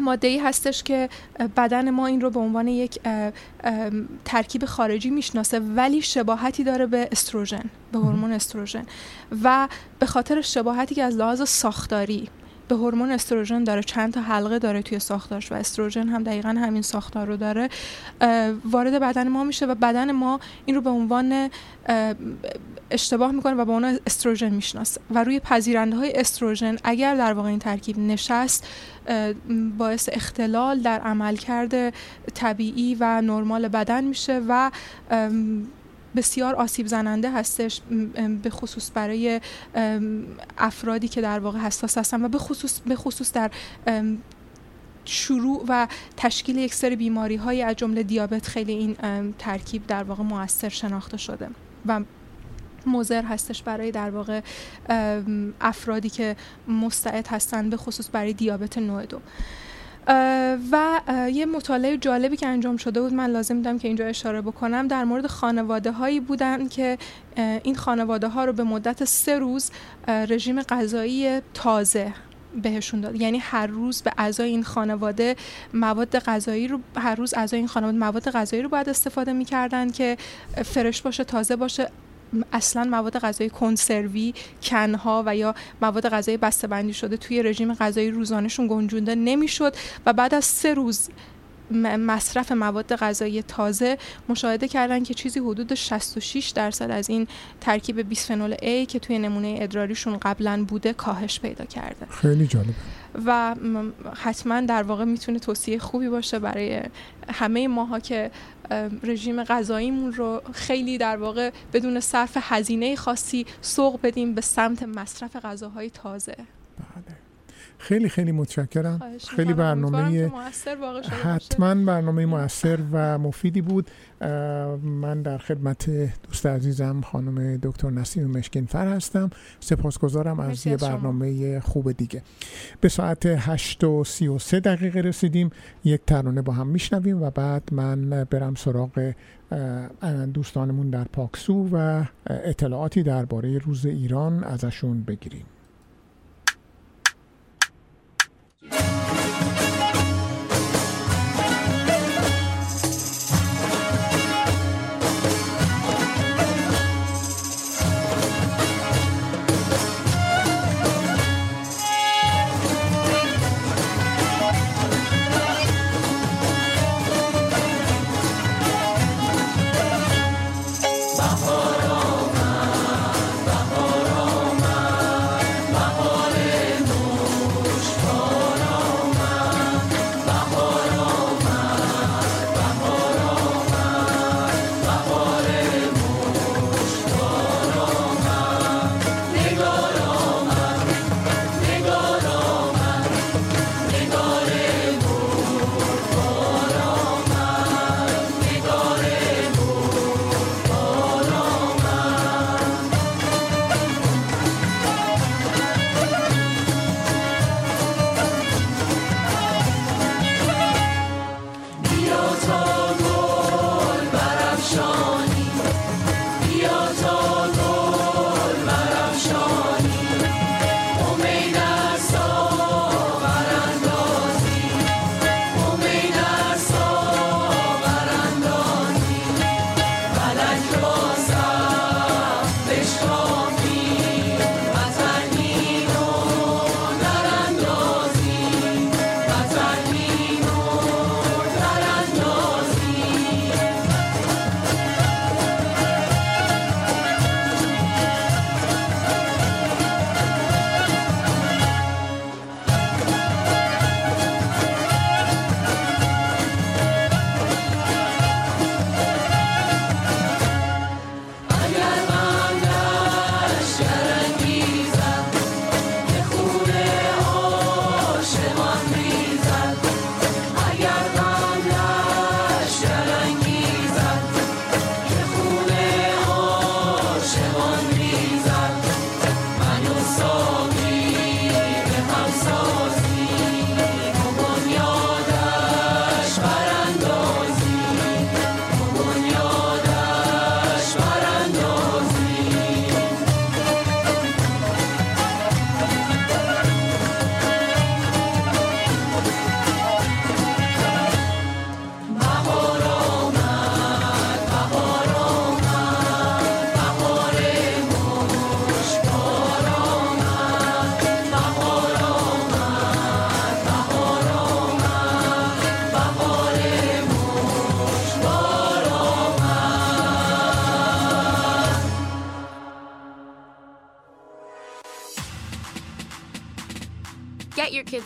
ماده ای هستش که بدن ما این رو به عنوان یک ترکیب خارجی می‌شناسه ولی شباهتی داره به استروژن به هورمون استروژن. و به خاطر شباهتی که از لحاظ ساختاری به هورمون استروژن داره چند تا حلقه داره توی ساختارش و استروژن هم دقیقا همین ساختار رو داره وارد بدن ما میشه و بدن ما این رو به عنوان اشتباه می‌کنه و به عنوان استروژن می‌شناسه. و روی پذیرنده های استروژن اگر در واقع این ترکیب نشست باعث اختلال در عملکرد طبیعی و نرمال بدن میشه و بسیار آسیب زننده هستش به خصوص برای افرادی که در واقع حساس هستن و به خصوص, به خصوص در شروع و تشکیل یک سری بیماری های از جمله دیابت خیلی این ترکیب در واقع موثر شناخته شده و مضر هستش برای در واقع افرادی که مستعد هستن به خصوص برای دیابت نوع دو. و یه مطالعه جالبی که انجام شده بود من لازم دیدم که اینجا اشاره بکنم در مورد خانواده هایی بودن که این خانواده ها رو به مدت سه روز رژیم غذایی تازه بهشون داد. یعنی هر روز به اعضای این خانواده مواد غذایی رو هر روز اعضای این خانواده مواد غذایی رو باید استفاده می‌کردن که فرش باشه تازه باشه. اصلا مواد غذایی کنسروی کنها و یا مواد غذایی بسته‌بندی شده توی رژیم غذایی روزانهشون گنجونده نمی‌شد و بعد از سه روز مصرف مواد غذایی تازه مشاهده کردن که چیزی حدود 66 درصد از این ترکیب بیسفنول A که توی نمونه ادراریشون قبلا بوده کاهش پیدا کرده. خیلی جالب. و حتما در واقع می‌تونه توصیه خوبی باشه برای همه ماها که رژیم غذاییمون رو خیلی در واقع بدون صرف هزینه خاصی سوق بدیم به سمت مصرف غذاهای تازه بله. خیلی خیلی متشکرم. خیلی برنامه حتما برنامه موثر و مفیدی بود. من در خدمت دوست عزیزم خانم دکتر نسیم مشکینفر هستم. سپاسگزارم از یه برنامه خوب دیگه. به ساعت 8 و 33 دقیقه رسیدیم. یک ترانه با هم میشنویم و بعد من برم سراغ دوستانمون در پاکسو و اطلاعاتی درباره روز ایران ازشون بگیریم.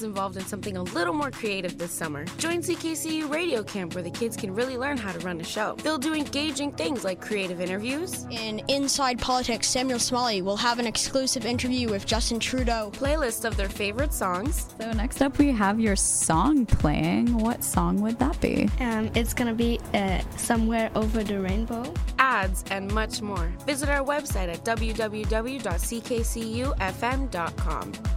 Kids involved in something a little more creative this summer. Join CKCU Radio Camp where the kids can really learn how to run a show. They'll do engaging things like creative interviews. In Inside Politics, Samuel Smalley will have an exclusive interview with Justin Trudeau. Playlist of their favorite songs. So next up we have your song playing. What song would that be? Um, it's gonna be uh, Somewhere Over the Rainbow. Ads and much more. Visit our website at www.ckcufm.com.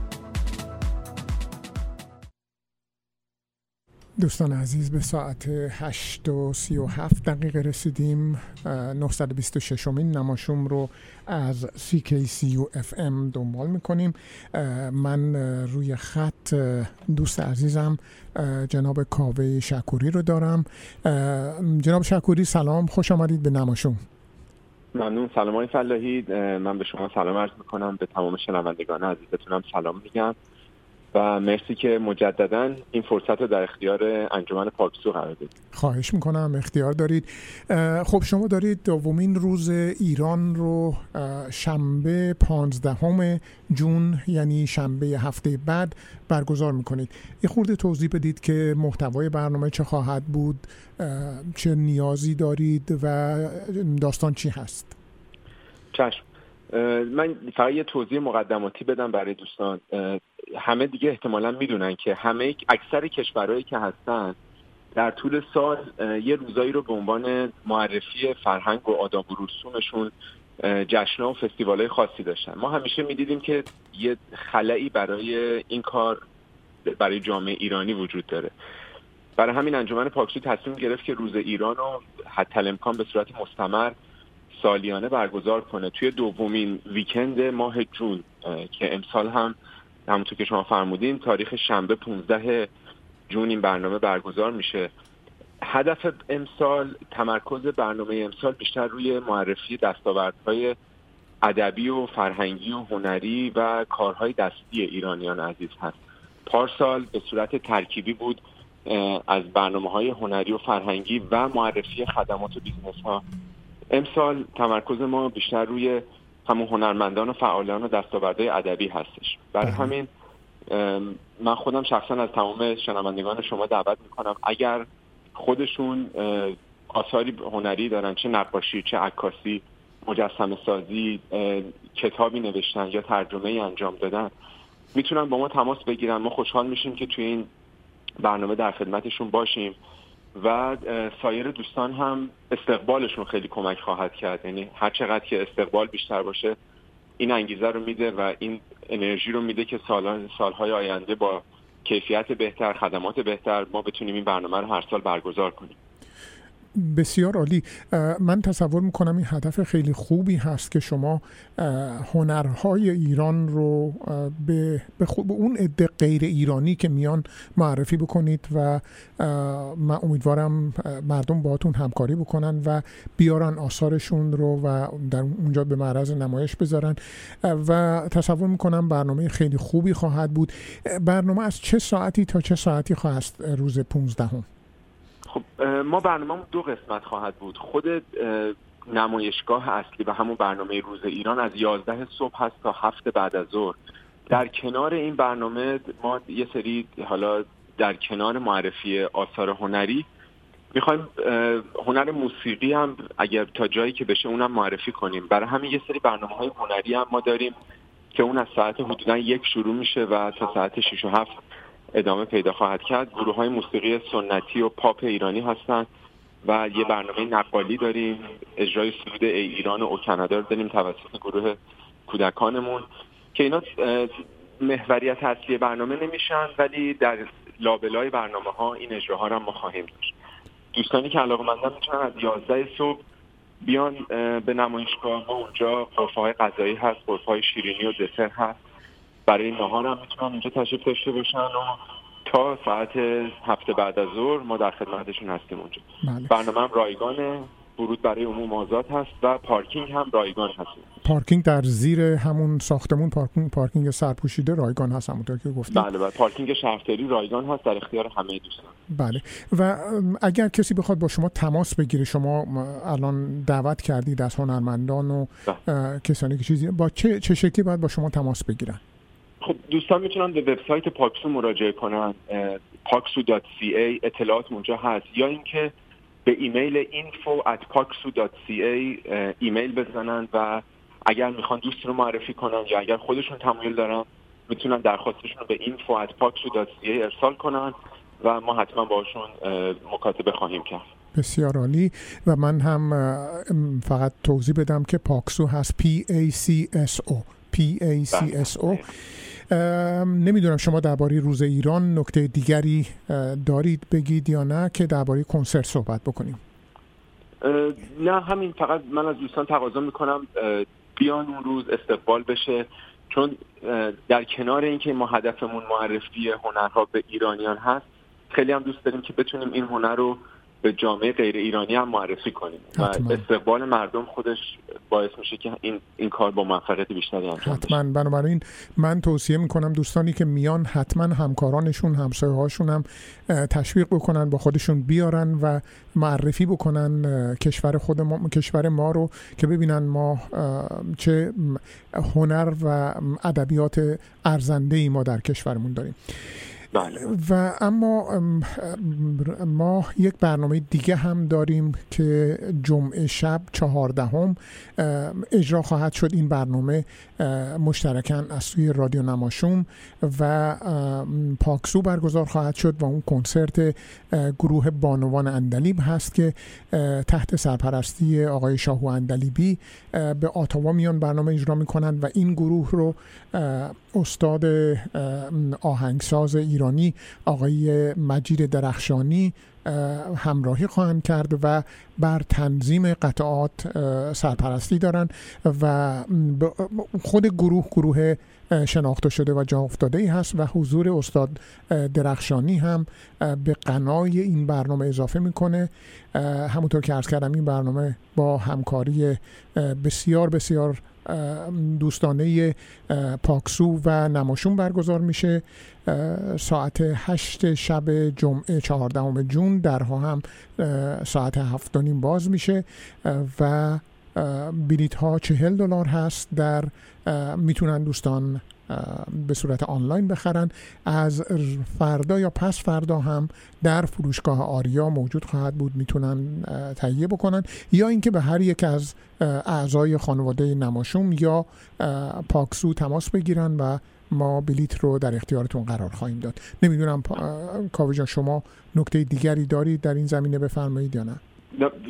دوستان عزیز به ساعت 8 و 37 دقیقه رسیدیم. 926 امین نماشوم رو از CKCU FM دنبال می‌کنیم. من روی خط دوست عزیزم جناب کاوه شکوری رو دارم. جناب شکوری سلام خوش آمدید به نماشوم. ممنون. سلام های فلاحی. من به شما سلام عرض می‌کنم. به تمام شنوندگان عزیزتونم سلام میگم. و مرسی که مجددا این فرصت رو در اختیار انجمن پاکسو قرار دادید. خواهش می‌کنم اختیار دارید. خب شما دارید دومین روز ایران رو شنبه پانزدهم جون یعنی شنبه هفته بعد برگزار می‌کنید. یه خورده توضیح بدید که محتوای برنامه چه خواهد بود چه نیازی دارید و داستان چی هست؟ چشم. من فقط یه توضیح مقدماتی بدم برای دوستان. همه دیگه احتمالا می‌دونن که همه اکثر کشورهایی که هستن در طول سال یه روزایی رو به عنوان معرفی فرهنگ و آداب و رسومشون جشنها و فستیوال خاصی داشتن. ما همیشه می‌دیدیم که یه خلایی برای این کار برای جامعه ایرانی وجود داره. برای همین انجمن پاکسو تصمیم گرفت که روز ایران رو حتی امکان به صورت مستمر سالیانه برگزار کنه. توی دومین weekend ماه جون که امسال هم همونطور که شما فرمودین تاریخ شنبه 15 جون این برنامه برگزار میشه. هدف امسال تمرکز برنامه امسال بیشتر روی معرفی دستاوردهای ادبی و فرهنگی و هنری و کارهای دستی ایرانیان عزیز هست. پارسال به صورت ترکیبی بود از برنامه های هنری و فرهنگی و معرفی خدمات و business ها امسال تمرکز ما بیشتر روی همون هنرمندان و فعالان و دستاوردهای ادبی هستش. برای همین من خودم شخصا از تمام شنوندگان شما دعوت می‌کنم. اگر خودشون آثاری هنری دارن چه نقاشی چه عکاسی مجسم سازی کتابی نوشتن یا ترجمه ای انجام دادن می‌تونن با ما تماس بگیرن. ما خوشحال میشیم که توی این برنامه در خدمتشون باشیم. و سایر دوستان هم استقبالشون خیلی کمک خواهد کرد. یعنی هر چقدر که استقبال بیشتر باشه این انگیزه رو میده و این انرژی رو میده که سالان سالهای آینده با کیفیت بهتر خدمات بهتر ما بتونیم این برنامه رو هر سال برگزار کنیم. بسیار عالی. من تصور می‌کنم این هدف خیلی خوبی هست که شما هنرهای ایران رو به, به, به اون عده غیر ایرانی که میان معرفی بکنید و من امیدوارم مردم باهاتون همکاری بکنن و بیارن آثارشون رو و در اونجا به معرض نمایش بذارن. و تصور می‌کنم برنامه خیلی خوبی خواهد بود. برنامه از چه ساعتی تا چه ساعتی خواهد روز 15 هم؟ خب ما برنامه دو قسمت خواهد بود. خود نمایشگاه اصلی و همون برنامه روز ایران از 11 صبح هست تا هفت بعد از ظهر. در کنار این برنامه ما یه سری حالا در کنار معرفی آثار هنری می‌خوایم هنر موسیقی هم اگر تا جایی که بشه اونم معرفی کنیم. برای همین یه سری برنامه های هنری هم ما داریم که اون از ساعت حدودا یک شروع میشه و تا ساعت 6 و 7 ادامه پیدا خواهد کرد. گروه های موسیقی سنتی و پاپ ایرانی هستند و یه برنامه نقالی داریم. اجرای سرود ای ایران و کانادا رو داریم توسط گروه کودکانمون که اینا محوریت اصلی برنامه نمیشن ولی در لابلای برنامه ها این اجراها رو ما خواهیم داشت. دوستانی که علاقه مندن می‌تونن از 11 صبح بیان به نمایشگاه. ما اونجا قرفه های غذایی هست قرفه های شیرینی و دسر هست. برای نهار هم می‌تونن اینجا تشریف داشته باشن و تا ساعت هفته بعد از ظهر ما در خدمتشون هستیم اونجا. بله. برنامه هم رایگانه ورود برای عموم آزاد هست و پارکینگ هم رایگان هست. پارکینگ در زیر همون ساختمون پارکینگ پارکینگ سرپوشیده رایگان هست همونطور که گفتید بله بله. پارکینگ شهرداری رایگان هست در اختیار همه دوستان. بله. و اگر کسی بخواد با شما تماس بگیره شما الان دعوت کردید از هنرمندان و بله. کسانی که چیزی با چه چه شکلی باید با شما تماس بگیرن؟ خب دوستان می‌تونن به وبسایت پاکسو مراجعه کنن paksu.ca اطلاعات اونجا هست یا اینکه به ایمیل info at paksu.ca ایمیل بزنن و اگر می‌خوان دوست رو معرفی کنن یا اگر خودشون تمایل دارن می‌تونن درخواستشون رو به info at paksu.ca ارسال کنن و ما حتما باشون مکاتبه خواهیم کرد. بسیار عالی. و من هم فقط توضیح بدم که پاکسو هست P A C S O P A C S O. نمی‌دونم شما درباره روز ایران نکته دیگری دارید بگید یا نه که درباره کنسرت صحبت بکنیم. نه همین فقط من از دوستان تقاضا می‌کنم بیان اون روز استقبال بشه. چون در کنار اینکه ما هدفمون معرفی هنرها به ایرانیان هست خیلی هم دوست داریم که بتونیم این هنر رو به جامعه غیر ایرانی هم معرفی کنیم. و استقبال مردم خودش باعث میشه که این, این کار با موفقیت بیشتری انجام حتما. بنابراین من توصیه می‌کنم دوستانی که میان حتما همکارانشون همسایه هاشون هم تشویق بکنن با خودشون بیارن و معرفی بکنن کشور خود ما کشور ما رو که ببینن ما چه هنر و ادبیات ارزنده ای ما در کشورمون داریم. بله. و اما ما یک برنامه دیگه هم داریم که جمعه شب چهاردهم اجرا خواهد شد این برنامه مشترکاً از سوی رادیو نماشوم و پاکسو برگزار خواهد شد و اون کنسرت گروه بانوان اندلیب هست که تحت سرپرستی آقای شاهو اندلیبی به آتاوا میان برنامه اجرا می‌کنند و این گروه رو استاد آهنگساز ایرانی آقای مجید درخشانی همراهی خواهند کرد و بر تنظیم قطعات سرپرستی دارند و خود گروه گروه شناخته شده و جا افتاده ای هست و حضور استاد درخشانی هم به قنای این برنامه اضافه می‌کنه. همونطور که عرض کردم این برنامه با همکاری بسیار بسیار دوستانه پاکسو و نماشون برگزار میشه. ساعت هشت شب جمعه چهاردهم جون درها هم ساعت هفت نیم باز میشه. و بلیت ها چهل دلار هست در می‌تونن دوستان به صورت آنلاین بخرن. از فردا یا پس فردا هم در فروشگاه آریا موجود خواهد بود می‌تونن تهیه بکنن. یا اینکه به هر یک از اعضای خانواده نماشوم یا پاکسو تماس بگیرن و ما بلیت رو در اختیارتون قرار خواهیم داد. نمی‌دونم کاوه جان شما نکته دیگری دارید در این زمینه بفرمایید یا نه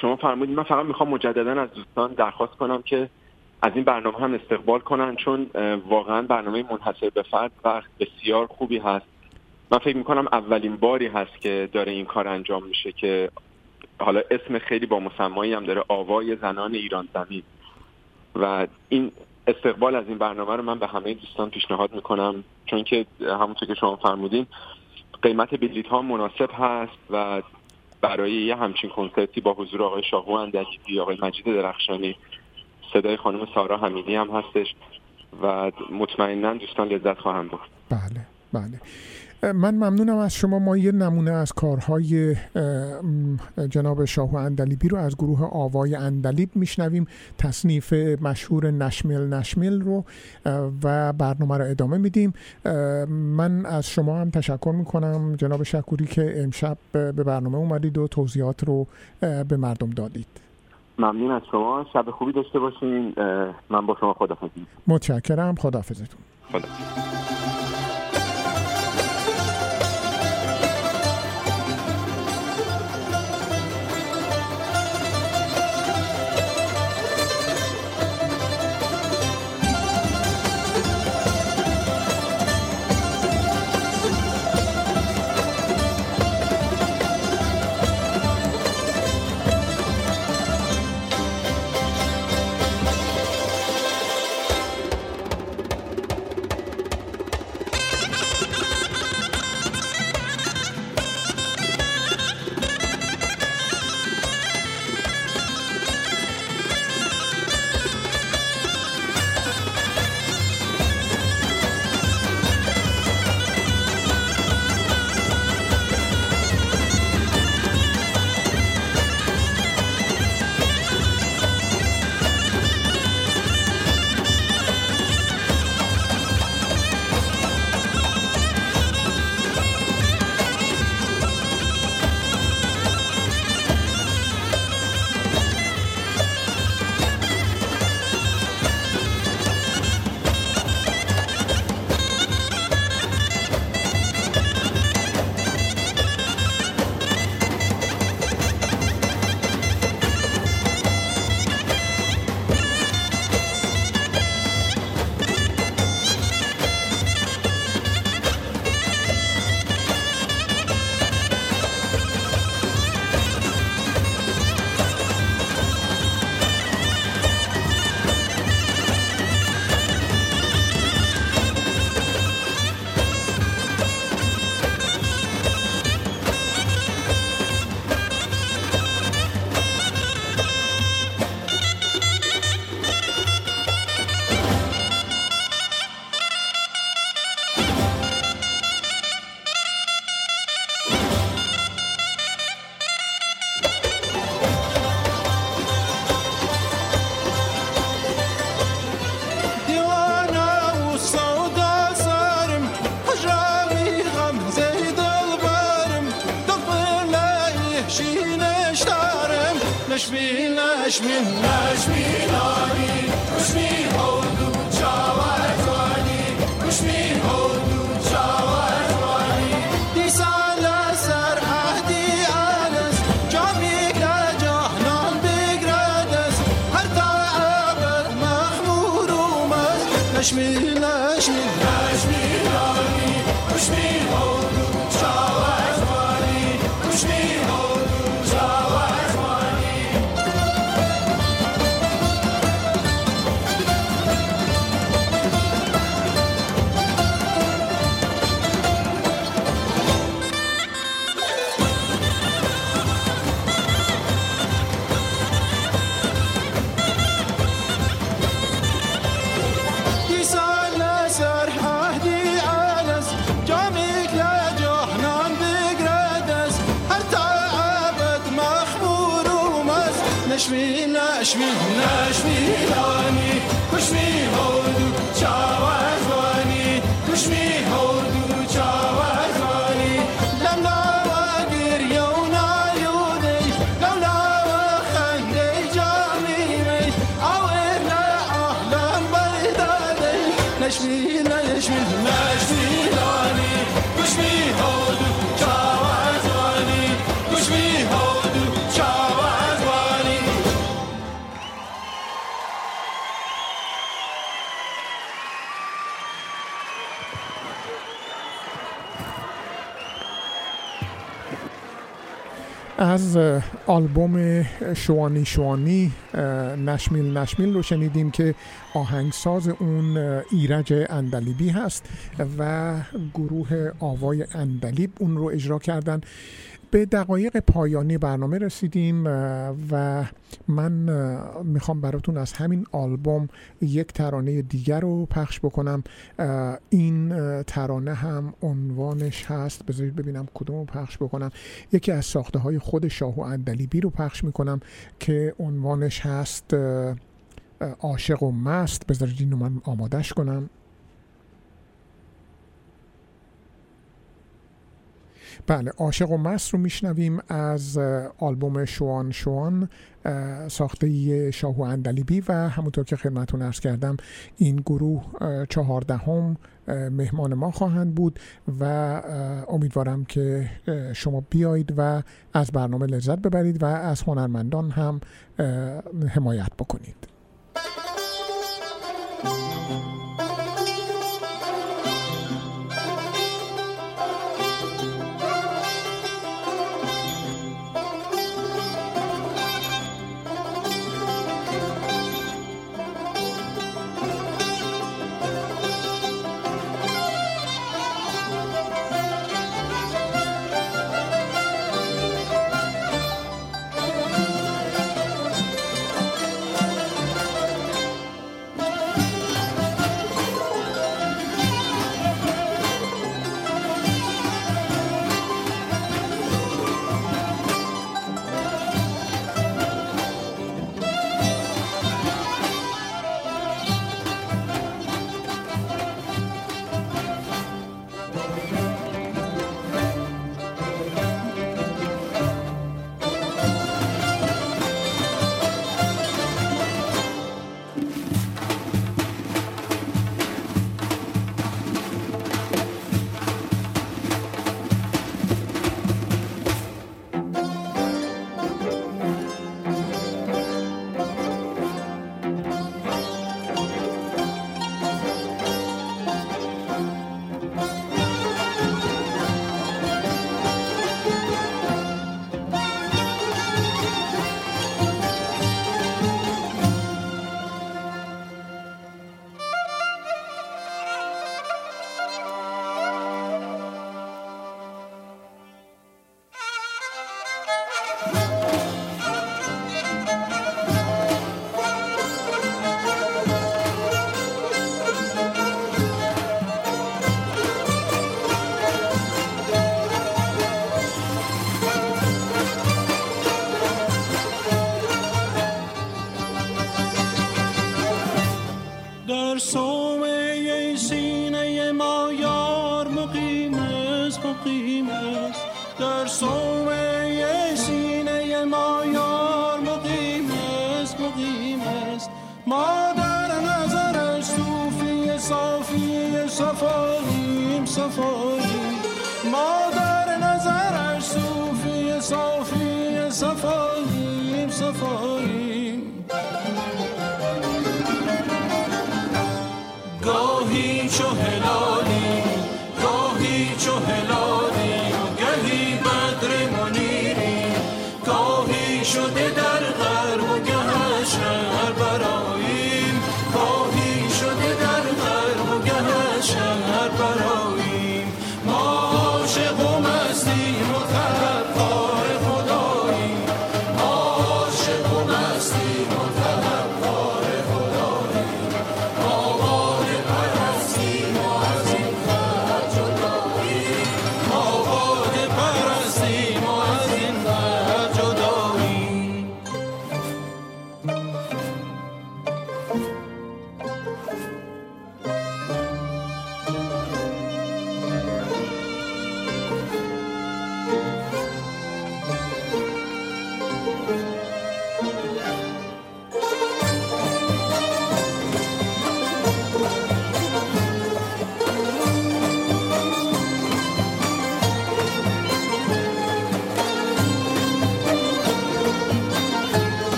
شما فرمودید من فقط می‌خوام مجددا از دوستان درخواست کنم که از این برنامه هم استقبال کنن چون واقعا برنامه منحصر به فرد و بسیار خوبی هست. من فکر می‌کنم اولین باری هست که داره این کار انجام میشه که حالا اسم خیلی با مسمایی هم داره آوای زنان ایران زمین. و این استقبال از این برنامه رو من به همه دوستان پیشنهاد می‌کنم چون که همونطور که شما فرمودین قیمت بلیط ها مناسب هست و برای یه همچین کنسرتی با حضور آقای شاهو اندکی آقای مجید درخشانی صدای خانم سارا حمیدی هم هستش و مطمئنا دوستان لذت خواهم برد. بله بله. من ممنونم از شما. ما یه نمونه از کارهای جناب شاهو اندلیبی رو از گروه آوای اندلیب میشنویم. تصنیف مشهور نشمل نشمل رو و برنامه رو ادامه میدیم. من از شما هم تشکر می‌کنم جناب شکوری که امشب به برنامه اومدید و توضیحات رو به مردم دادید. ممنون از شما. شب خوبی داشته باشین. من با شما خدافزی متشکرم. خدافزتون خدا آلبوم شوانی شوانی نشمیل نشمیل رو شنیدیم که آهنگساز اون ایرج اندلیبی هست و گروه آوای اندلیب اون رو اجرا کردن. به دقایق پایانی برنامه رسیدیم و من می‌خوام براتون از همین آلبوم یک ترانه دیگر رو پخش بکنم. این ترانه هم عنوانش هست. بذارید ببینم کدوم رو پخش بکنم. یکی از ساخته های خود شاهو اندلیبی رو پخش می‌کنم که عنوانش هست عاشق و مست. بذارید این رو من آمادش کنم. بله عاشق و مست رو میشنویم از آلبوم شوان شوان ساخته شاهو اندلیبی و همونطور که خدمتون ارز کردم این گروه چهاردهم مهمان ما خواهند بود و امیدوارم که شما بیایید و از برنامه لذت ببرید و از هنرمندان هم حمایت بکنید.